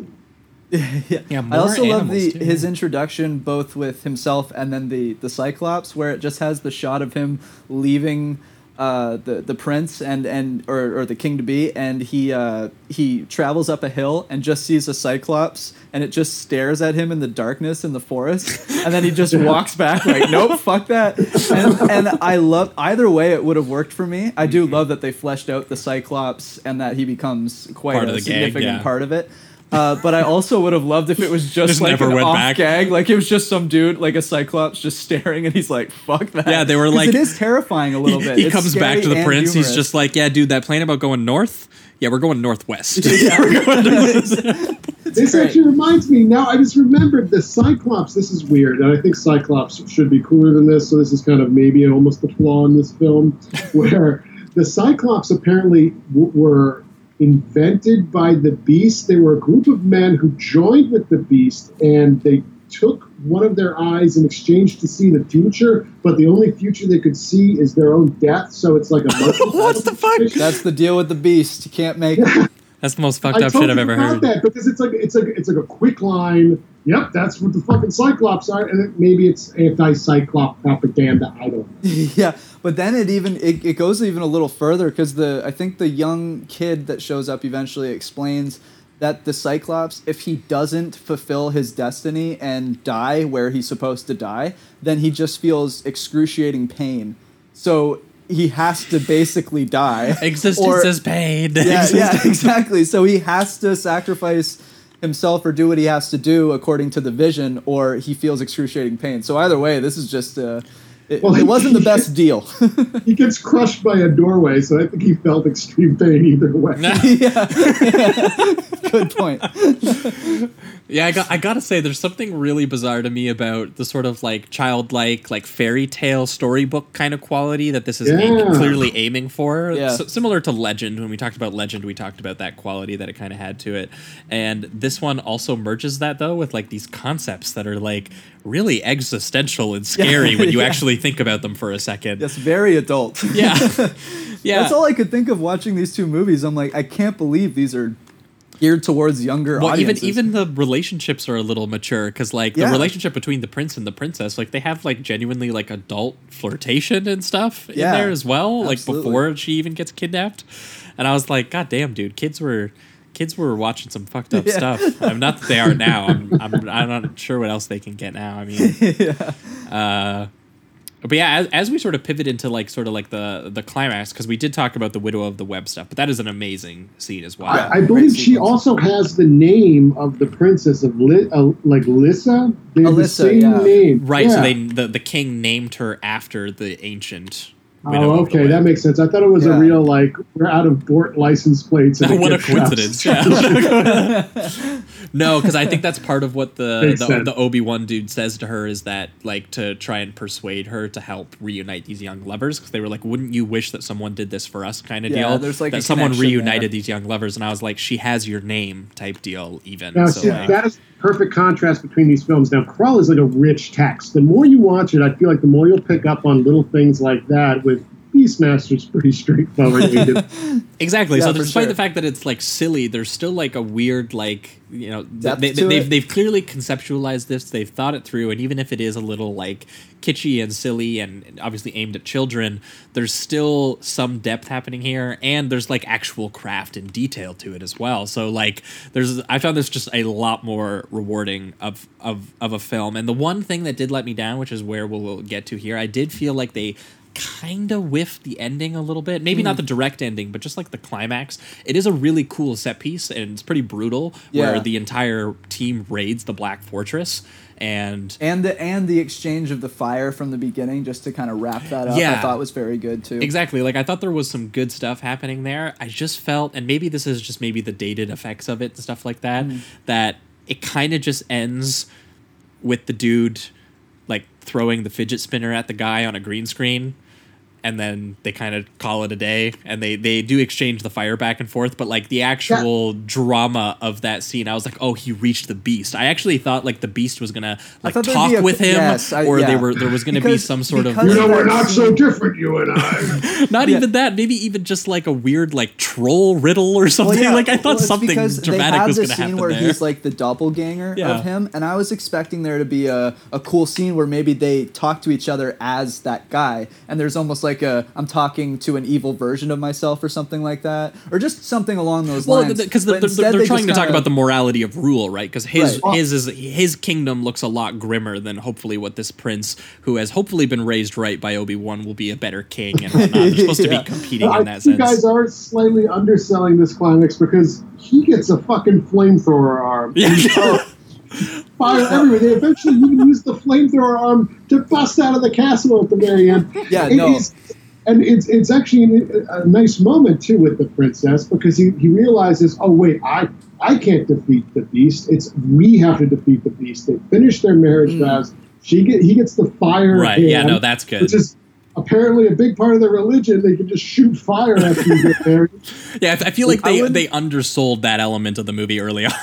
yeah. Yeah, I also love the too. his introduction both with himself and then the the Cyclops, where it just has the shot of him leaving uh, the the prince and and or, or the king to be, and he uh, he travels up a hill and just sees a cyclops, and it just stares at him in the darkness in the forest, and then he just walks back like, nope, fuck that. And, and I love either way, it would have worked for me. I do love that they fleshed out the cyclops and that he becomes quite Part a of the gang, significant yeah. part of it. Uh, but I also would have loved if it was just, Just like never an went off back. gag, like it was just some dude, like a cyclops, just staring, and he's like, "Fuck that." Yeah, they were like- it is terrifying a little he, bit. he It's comes back to the and prince. He's just like, yeah, dude, that plane about going north. Yeah, we're going northwest. This great. actually reminds me. Now I just remembered the Cyclops. This is weird, and I think Cyclops should be cooler than this. So this is kind of maybe almost the flaw in this film, where the Cyclops apparently w- were invented by the Beast. They were a group of men who joined with the Beast, and they took one of their eyes in exchange to see the future. But the only future they could see is their own death. So it's like a what the fuck? That's the deal with the beast. You can't make. That's the most fucked up shit I've ever forgot heard. that because it's like it's like it's like a quick line. Yep, that's what the fucking Cyclops are, and it, maybe it's anti-Cyclop propaganda. I don't. know. yeah, but then it even it, it goes even a little further because the I think the young kid that shows up eventually explains that the Cyclops, if he doesn't fulfill his destiny and die where he's supposed to die, then he just feels excruciating pain. So he has to basically die. Existence or- is pain. yeah, yeah, exactly. So he has to sacrifice himself or do what he has to do according to the vision, or he feels excruciating pain. So either way, this is just uh, it, Well, it wasn't the best deal. He gets crushed by a doorway, so I think he felt extreme pain either way. yeah, good point. Yeah, I got I gotta say, there's something really bizarre to me about the sort of like childlike, like fairy tale storybook kind of quality that this is aim- Yeah. clearly aiming for. Yeah. S- similar to Legend, when we talked about Legend, we talked about that quality that it kind of had to it, and this one also merges that though with like these concepts that are like really existential and scary when you Yeah. actually think about them for a second. That's very adult. Yeah, yeah. That's all I could think of watching these two movies. I'm like, I can't believe these are geared towards younger Well, even audiences. even the relationships are a little mature because like Yeah. the relationship between the prince and the princess, like they have like genuinely like adult flirtation and stuff in there as well, like before she even gets kidnapped. And I was like, God damn, dude, kids were kids were watching some fucked up Yeah. stuff. I'm not that they are now. I'm, I'm I'm not sure what else they can get now. I mean, uh, but yeah, as, as we sort of pivot into like sort of like the the climax, because we did talk about the widow of the web stuff, but that is an amazing scene as well. I, I believe she also has the name of the princess of Li- uh, like Lyssa. They have the same yeah. name. Right, so they the, the king named her after the ancient. widow Oh, okay, that makes sense. I thought it was Yeah. a real like we're out of Bort license plates. and what a gift shops. coincidence! Yeah. no, because I think that's part of what the the, the Obi Wan dude says to her is that like to try and persuade her to help reunite these young lovers because they were like, "Wouldn't you wish that someone did this for us?" Kind of Yeah, deal. there's, like, that someone reunited there. these young lovers, and I was like, "She has your name," type deal. Even Now, so, see, like, that is perfect contrast between these films. Now, Krull is like a rich text. The more you watch it, I feel like the more you'll pick up on little things like that. With Beastmaster's pretty straightforward. Exactly. Yeah, so despite sure. the fact that it's like silly, there's still like a weird like you know th- Depth they, to they've it. they've clearly conceptualized this. They've thought it through, and even if it is a little like kitschy and silly and obviously aimed at children, there's still some depth happening here, and there's like actual craft and detail to it as well. So like there's I found this just a lot more rewarding of of of a film. And the one thing that did let me down, which is where we'll, we'll get to here, I did feel like they kind of whiffed the ending a little bit. Maybe Hmm. not the direct ending, but just like the climax. It is a really cool set piece and it's pretty brutal where the entire team raids the Black Fortress and and the and the exchange of the fire from the beginning, just to kind of wrap that up, yeah, I thought was very good too. Exactly. Like I thought there was some good stuff happening there. I just felt, and maybe this is just maybe the dated effects of it and stuff like that, Mm. that it kind of just ends with the dude like throwing the fidget spinner at the guy on a green screen. And then they kind of call it a day, and they they do exchange the fire back and forth. But like the actual drama of that scene, I was like, oh, he reached the beast. I actually thought like the beast was gonna like talk a- with him, yes, I- or they were there was gonna be some sort of because you know, we're not so different, you and I. not Yeah. even that. Maybe even just like a weird like troll riddle or something. Well, yeah, like I thought well, it's something because dramatic they had was this going to scene happen where there. he's like the doppelganger Yeah. of him, and I was expecting there to be a, a cool scene where maybe they talk to each other as that guy, and there's almost like like a I'm talking to an evil version of myself or something like that, or just something along those Well, lines. because But they're, they're they trying to talk kinda- about the morality of rule, right? Because his Right. his is his kingdom looks a lot grimmer than hopefully what this prince, who has hopefully been raised right by Obi Wan, will be a better king and whatnot. They're supposed to be competing I in that think you sense. guys are slightly underselling this climax because he gets a fucking flamethrower arm. Yeah. Fire everywhere. They eventually even use the flamethrower arm to bust out of the castle at the very end. Yeah, It no. is- and it's it's actually a, a nice moment too with the princess because he, he realizes, oh wait, I I can't defeat the beast. It's we have to defeat the beast. They finish their marriage hmm. vows. She get he gets the fire. Right, yeah, no, that's good. Which is apparently a big part of their religion. They can just shoot fire after you get married. Yeah, I I feel like they they undersold that element of the movie early on.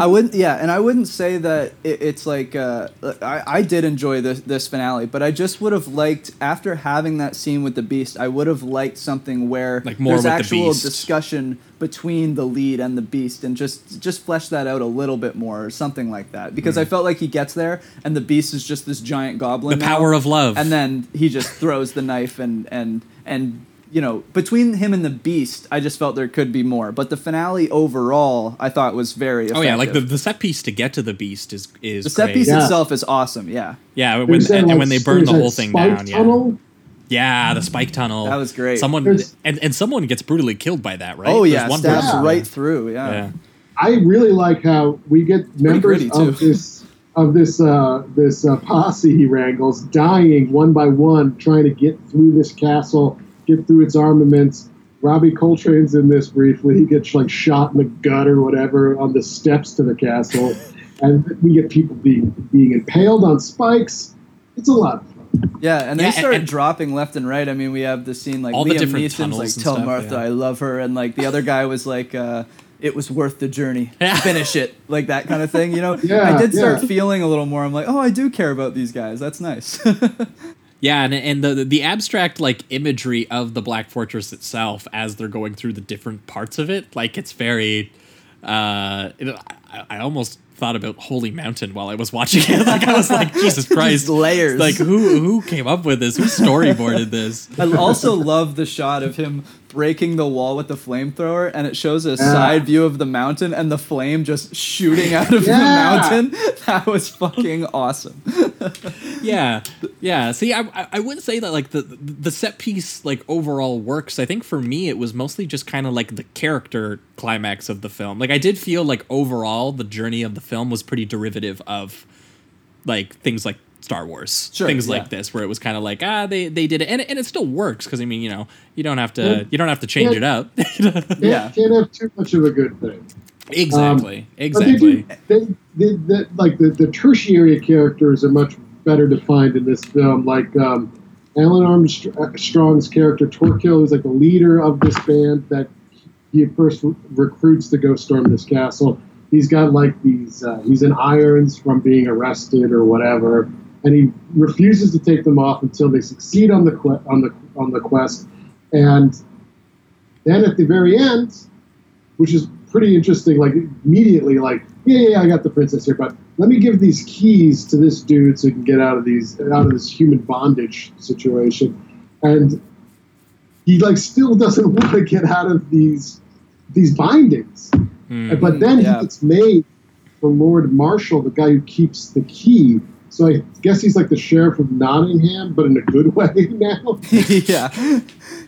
I wouldn't, yeah, and I wouldn't say that it, it's like uh, I, I did enjoy this this finale, but I just would have liked after having that scene with the beast, I would have liked something where Like more there's with the actual Beast. discussion between the lead and the beast, and just just flesh that out a little bit more, or something like that, because I mm. felt like he gets there and the beast is just this giant goblin. The now, power of love. and then he just throws the knife and and and you know between him and the beast i just felt there could be more but the finale overall i thought was very effective. oh yeah, like the, the set piece to get to the beast is is the set great. piece Yeah. itself is awesome yeah Yeah, when, There's that, and, and when they burn the whole thing spike down, tunnel. Yeah, the spike tunnel. That was great. Someone There's- and, and someone gets brutally killed by that, right? oh yeah one stabs person- right through yeah, Yeah. I really like how we get members gritty, too. of this of this uh, this uh, posse he wrangles dying one by one, trying to get through this castle, get through its armaments. Robbie Coltrane's in this briefly. He gets like shot in the gut or whatever on the steps to the castle, and we get people being being impaled on spikes. It's a lot of fun. Yeah, and they started start and- dropping left and right. I mean, we have the scene like All the different Neeson's tunnels like, "Tell stuff, Martha yeah. I love her," and like the other guy was like, uh, "It was worth the journey. Yeah. Finish it," like that kind of thing. You know, Yeah, I did start yeah. feeling a little more. I'm like, "Oh, I do care about these guys. That's nice." Yeah, and and the the abstract like imagery of the Black Fortress itself as they're going through the different parts of it, like it's very. Uh, it, I, I almost thought about Holy Mountain while I was watching it. Like I was like, Jesus Christ, layers. Like who who came up with this? Who storyboarded this? I also love the shot of him breaking the wall with the flamethrower, and it shows a side view of the mountain and the flame just shooting out of Yeah. the mountain. That was fucking awesome. yeah yeah see I, I i wouldn't say that like the the set piece like overall works i think for me it was mostly just kind of like the character climax of the film like i did feel like overall the journey of the film was pretty derivative of like things like star wars Sure, things yeah. like this where it was kind of like ah they they did it and, it- and it still works because i mean you know you don't have to Yeah. you don't have to change Yeah. it up Can't, Yeah. can't have too much of a good thing. exactly But exactly They do, they, they, they, like the, the tertiary characters are much better defined in this film. Like um, Alun Armstrong's character Torquil, who's like the leader of this band that he at first re- recruits to go storm this castle. He's got like these. Uh, he's in irons from being arrested or whatever, and he refuses to take them off until they succeed on the que- on the on the quest. And then at the very end, which is pretty interesting. Like immediately, like yeah, yeah, yeah, I got the princess here, but let me give these keys to this dude so he can get out of these out of this human bondage situation. And he like still doesn't want to get out of these these bindings. Hmm. But then Yeah. he gets made the Lord Marshal, the guy who keeps the key. So I guess he's like the sheriff of Nottingham, but in a good way now. yeah,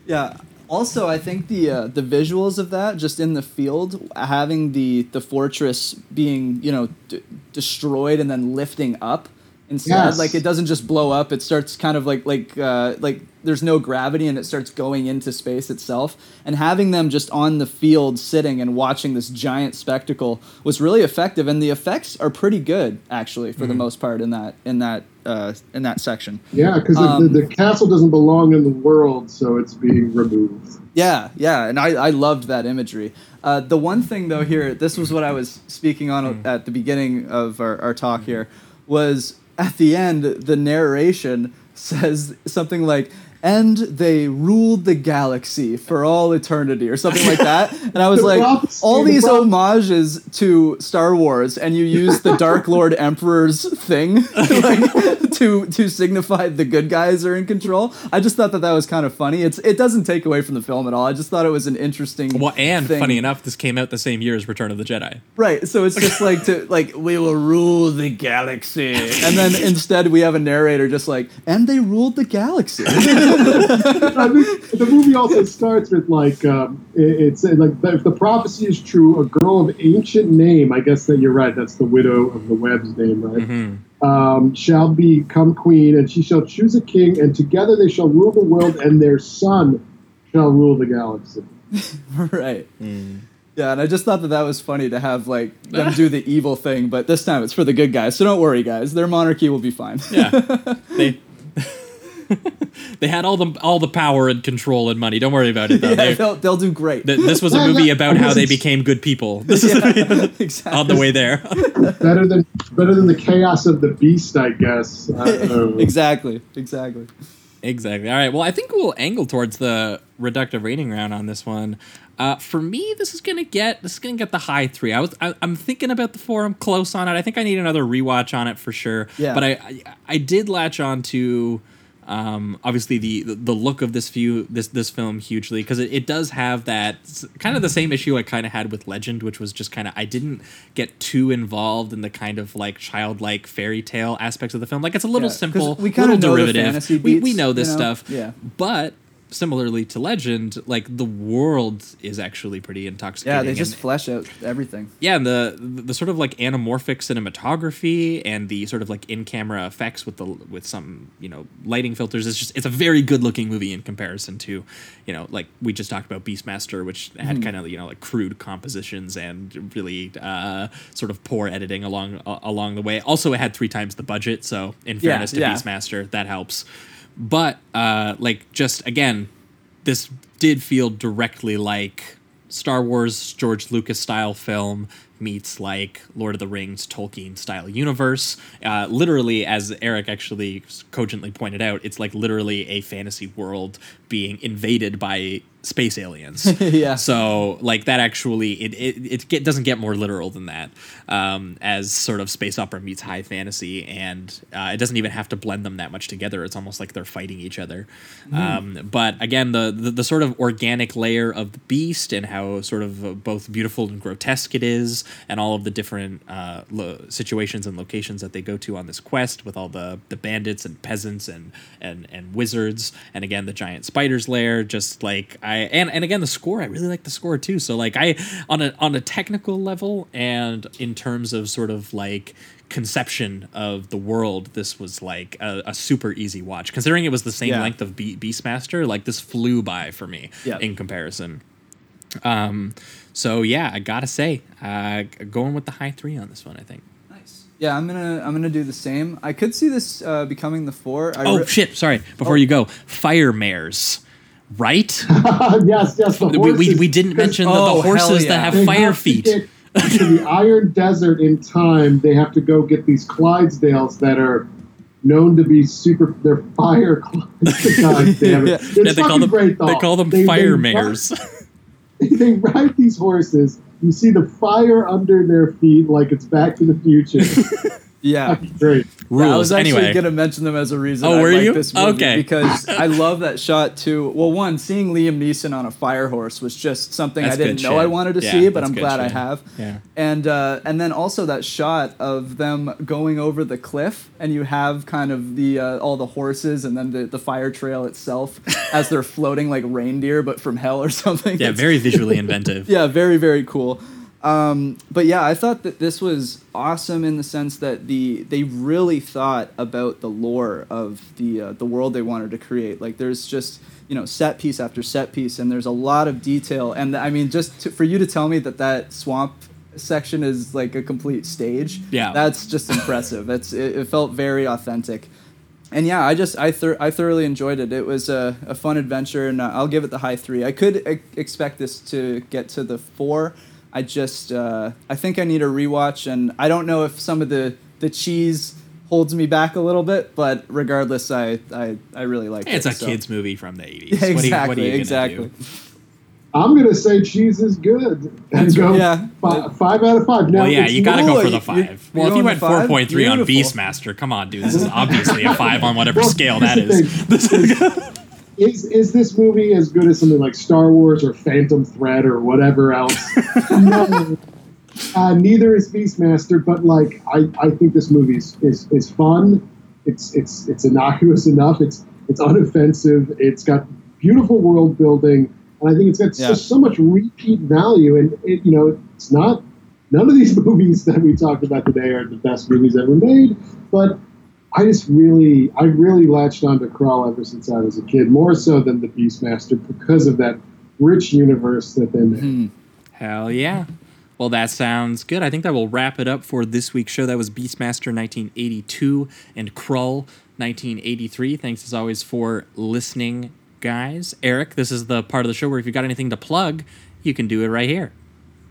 yeah. Also, I think the uh, the visuals of that, just in the field, having the the fortress being you know d- destroyed and then lifting up instead, Yes. like it doesn't just blow up. It starts kind of like like uh, like there's no gravity and it starts going into space itself. And having them just on the field sitting and watching this giant spectacle was really effective. And the effects are pretty good actually for the most part in that in that uh, in that section. Yeah, because Um, the, the castle doesn't belong in the world, so it's being removed. Yeah, yeah, and I, I loved that imagery. Uh, the one thing though here, this was what I was speaking on at the beginning of our, our talk here, was at the end the narration says something like, and they ruled the galaxy for all eternity or something like that. And I was like, prophecy- all these prophecy- homages to Star Wars, and you use the Dark Lord Emperor's thing like, to to signify the good guys are in control. I just thought that that was kind of funny. It's it doesn't take away from the film at all. I just thought it was an interesting. Well, and thing. funny enough, this came out the same year as Return of the Jedi. Right, so it's just like to like we will rule the galaxy, and then instead we have a narrator just like, and they ruled the galaxy. I think the movie also starts with like um, it, it's uh, like if the prophecy is true, a girl of ancient name. I guess that you're right. That's the widow of the Web's name, right? Um, shall become queen, and she shall choose a king, and together they shall rule the world, and their son shall rule the galaxy. right. Yeah, and I just thought that that was funny to have like them do the evil thing, but this time it's for the good guys. So don't worry, guys. Their monarchy will be fine. Yeah, they they had all the all the power and control and money. Don't worry about it. Though. yeah, They- they'll, they'll do great. th- this was a movie about how they became good people. This is exactly. on the way there. Better than better than the chaos of the beast, I guess. I exactly. Exactly. Exactly. All right. Well, I think we'll angle towards the reductive rating round on this one. Uh, for me, this is gonna get this is gonna get the high three. I was I, I'm thinking about the four. I'm close on it. I think I need another rewatch on it for sure. Yeah. But I I, I did latch on to um, obviously the the look of this view this this film hugely because it, it does have that kind of the same issue I kind of had with Legend, which was just kind of I didn't get too involved in the kind of like childlike fairy tale aspects of the film. Like it's a little Yeah, simple, we little derivative. we, we know this you know? stuff. Yeah. But similarly to Legend, like the world is actually pretty intoxicating. Yeah, they and- just flesh out everything. yeah, and the the sort of like anamorphic cinematography and the sort of like in camera effects with the with some you know lighting filters. It's just it's a very good looking movie in comparison to, you know, like we just talked about Beastmaster, which had kind of you know like crude compositions and really uh, sort of poor editing along uh, along the way. Also, it had three times the budget, so in Yeah, fairness to yeah. Beastmaster, that helps. But uh, like just again, this did feel directly like Star Wars George Lucas style film meets like Lord of the Rings Tolkien style universe. Uh, literally, as Eric actually cogently pointed out, it's like literally a fantasy world being invaded by space aliens. Yeah. So like that actually it it, it get, doesn't get more literal than that. Um, as sort of space opera meets high fantasy, and uh, it doesn't even have to blend them that much together. It's almost like they're fighting each other. Um, but again, the, the the sort of organic layer of the beast and how sort of uh, both beautiful and grotesque it is, and all of the different uh, lo- situations and locations that they go to on this quest with all the the bandits and peasants and and and wizards, and again the giant spiders lair. Just like I and and again the score, I really like the score too. So like I on a on a technical level and in terms of sort of like conception of the world this was like a, a super easy watch considering it was the same Yeah. length of Be- beastmaster like this flew by for me Yeah. in comparison um so yeah i gotta say uh going with the high three on this one i think Nice. Yeah, I'm gonna I'm gonna do the same. I could see this uh, becoming the four. I oh re- shit sorry before Oh. you go fire mares right yes, yes. The we, we, we didn't mention the, Oh, the horses hell that have they fire have feet get to the Iron Desert in time. They have to go get these Clydesdales that are known to be super. They're fire Clydesdales. Damn it! It's Yeah, they call them great, though. they call them They- fire they ride- mares They ride these horses. You see the fire under their feet, like it's Back to the Future. Yeah. Great. Yeah, I was actually anyway gonna mention them as a reason. Oh, I were like you? This movie Okay. Because I love that shot too. Well, one, seeing Liam Neeson on a fire horse was just something That's I didn't know shit. I wanted to Yeah, see, but I'm good glad I have. Yeah. And uh, and then also that shot of them going over the cliff, and you have kind of the uh, all the horses, and then the, the fire trail itself as they're floating like reindeer, but from hell or something. yeah It's- very visually inventive yeah, very very cool. Um, but yeah, I thought that this was awesome in the sense that the they really thought about the lore of the uh, the world they wanted to create. Like there's just you know set piece after set piece, and there's a lot of detail. And I mean, just to, for you to tell me that that swamp section is like a complete stage, Yeah. that's just impressive. It's it, it felt very authentic and yeah, I just I I thoroughly enjoyed it. It was a, a fun adventure, and uh, I'll give it the high three. I could e- expect this to get to the four. I just uh, I think I need a rewatch, and I don't know if some of the the cheese holds me back a little bit. But regardless, I I, I really like it. It's a so- kids movie from the 80s. Yeah, What are you- exactly. what are you gonna exactly. do? I'm gonna say cheese is good and That's go right, yeah. fi- five out of five. Now, Well, yeah, you gotta go for the you- you- five. you're Well, if you going went to five? 4.3 on Beastmaster, come on, dude. This is obviously a five on whatever Well, scale that is. here's the is. Is is this movie as good as something like Star Wars or Phantom Thread or whatever else? no. Uh, neither is Beastmaster, but like I, I think this movie is, is, is fun. It's it's it's innocuous enough. It's it's unoffensive. It's got beautiful world building, and I think it's got Yeah. just so much repeat value. And it, you know, it's not none of these movies that we talked about today are the best movies ever made, but I just really, I really latched on to Krull ever since I was a kid, more so than the Beastmaster because of that rich universe that they made. Hmm. Hell yeah. Well, that sounds good. I think that will wrap it up for this week's show. That was Beastmaster 1982 and Krull 1983. Thanks as always for listening, guys. Eric, this is the part of the show where if you've got anything to plug, you can do it right here.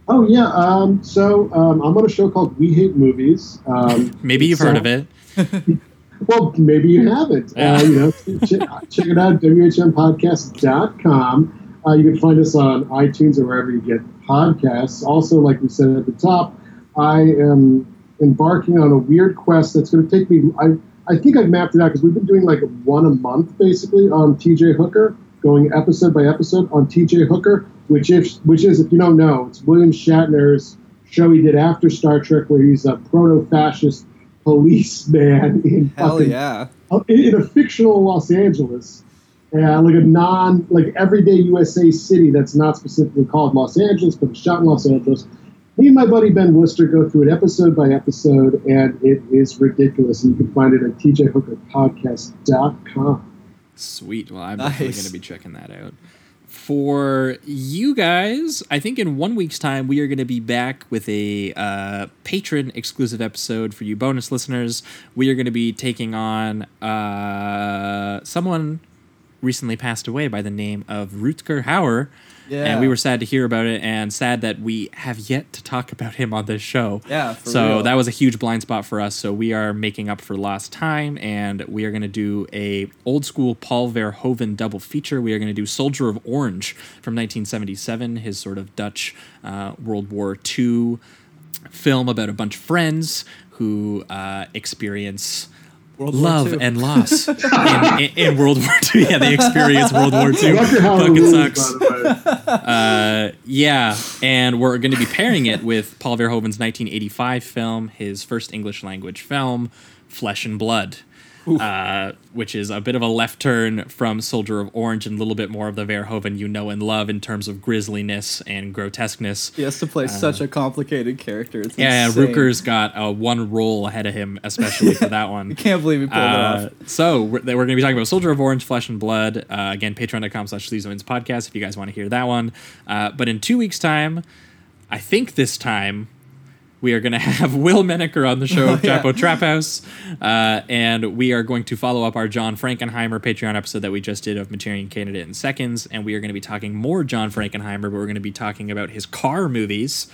Oh yeah, um, so um, I'm on a show called We Hate Movies. Um, Maybe you've so- heard of it. Well, maybe you haven't. Yeah. Uh, you know, check, check it out, whmpodcast.com. Uh, you can find us on iTunes or wherever you get podcasts. Also, like we said at the top, I am embarking on a weird quest that's going to take me. I, I think I've mapped it out because we've been doing like one a month basically on TJ Hooker, going episode by episode on TJ Hooker, which is, which is if you don't know, it's William Shatner's show he did after Star Trek where he's a proto-fascist policeman in Hell fucking yeah. uh, in in a fictional Los Angeles, uh, like a non, like everyday USA city that's not specifically called Los Angeles, but it's shot in Los Angeles. Me and my buddy Ben Worcester go through it episode by episode, and it is ridiculous. And you can find it at tjhookerpodcast.com. Sweet. Well, I'm definitely going to be checking that out. For you guys, I think in one week's time we are going to be back with a uh, patron exclusive episode for you bonus listeners. We are going to be taking on uh, someone recently passed away by the name of Rutger Hauer. Yeah. And we were sad to hear about it and sad that we have yet to talk about him on this show. Yeah, for so real. that was a huge blind spot for us. So we are making up for lost time and we are going to do a old school Paul Verhoeven double feature. We are going to do Soldier of Orange from 1977, his sort of Dutch uh, World War II film about a bunch of friends who uh, experience World love and loss in, in, in World War II. Yeah, they experience World War II. Rutger Hauer Fucking rules, sucks. by the way. Uh, yeah, and we're going to be pairing it with Paul Verhoeven's 1985 film, his first English language film, Flesh and Blood, uh, which is a bit of a left turn from Soldier of Orange and a little bit more of the Verhoeven you know and love in terms of grisliness and grotesqueness. He has to play such a complicated character. It's Uh, Yeah, insane. Rutger's got uh, one role ahead of him, especially for that one. Can't believe he pulled Uh, it off. so we're, we're going to be talking about Soldier of Orange, Flesh and Blood. Uh, again, patreon.com slash Sleazoids podcast if you guys want to hear that one. Uh, but in two weeks' time, I think this time, we are going to have Will Menaker on the show, Oh, yeah. Trap House, uh, and we are going to follow up our John Frankenheimer Patreon episode that we just did of Manchurian Candidate in Seconds, and we are going to be talking more John Frankenheimer, but we're going to be talking about his car movies,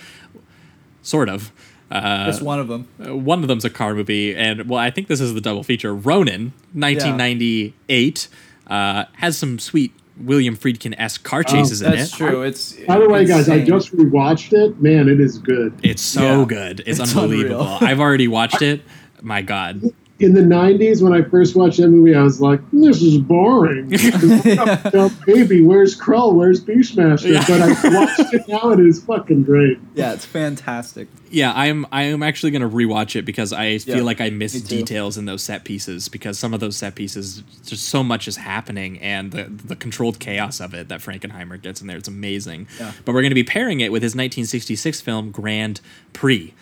sort of. Uh, Just one of them. uh, one of them's a car movie, and well, I think this is the double feature. Ronin, 1998, uh, has some sweet William Friedkin esque car oh, chases in Oh, That's it. true. It's By the way, guys, I insane. just rewatched it. Man, it is good. It's so Yeah. good. It's, It's unbelievable. I've already watched it. My God. In the 90s when I first watched that movie, I was like, this is boring. Dumb baby, where's Krull? Where's Beastmaster? Yeah. But I watched it now and it is fucking great. Yeah, it's fantastic. Yeah, I'm I am actually gonna rewatch it because I feel Yeah, like I missed details in those set pieces because some of those set pieces just so much is happening and the the controlled chaos of it that Frankenheimer gets in there it's amazing. Yeah. But we're gonna be pairing it with his 1966 film Grand Prix.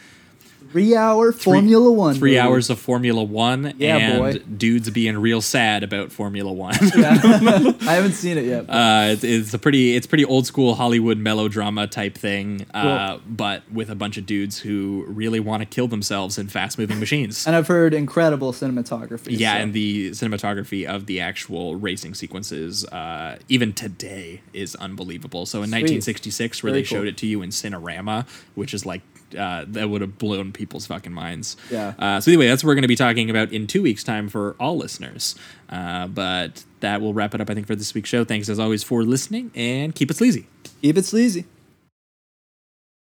Three hour Formula One. Three hours of Formula One Yeah, and boy. dudes being real sad about Formula One. I haven't seen it yet. Uh, it's, it's a pretty it's pretty old school Hollywood melodrama type thing, uh, but with a bunch of dudes who really want to kill themselves in fast moving machines. and I've heard incredible cinematography. yeah, so- and the cinematography of the actual racing sequences, uh, even today, is unbelievable. So in Sweet. 1966, where Very they showed cool. it to you in Cinerama, which is like uh, that would have blown people's fucking minds. Yeah. Uh, so anyway, that's what we're going to be talking about in two weeks' time for all listeners. Uh, but that will wrap it up, I think, for this week's show. Thanks as always for listening, and keep it sleazy. Keep it sleazy.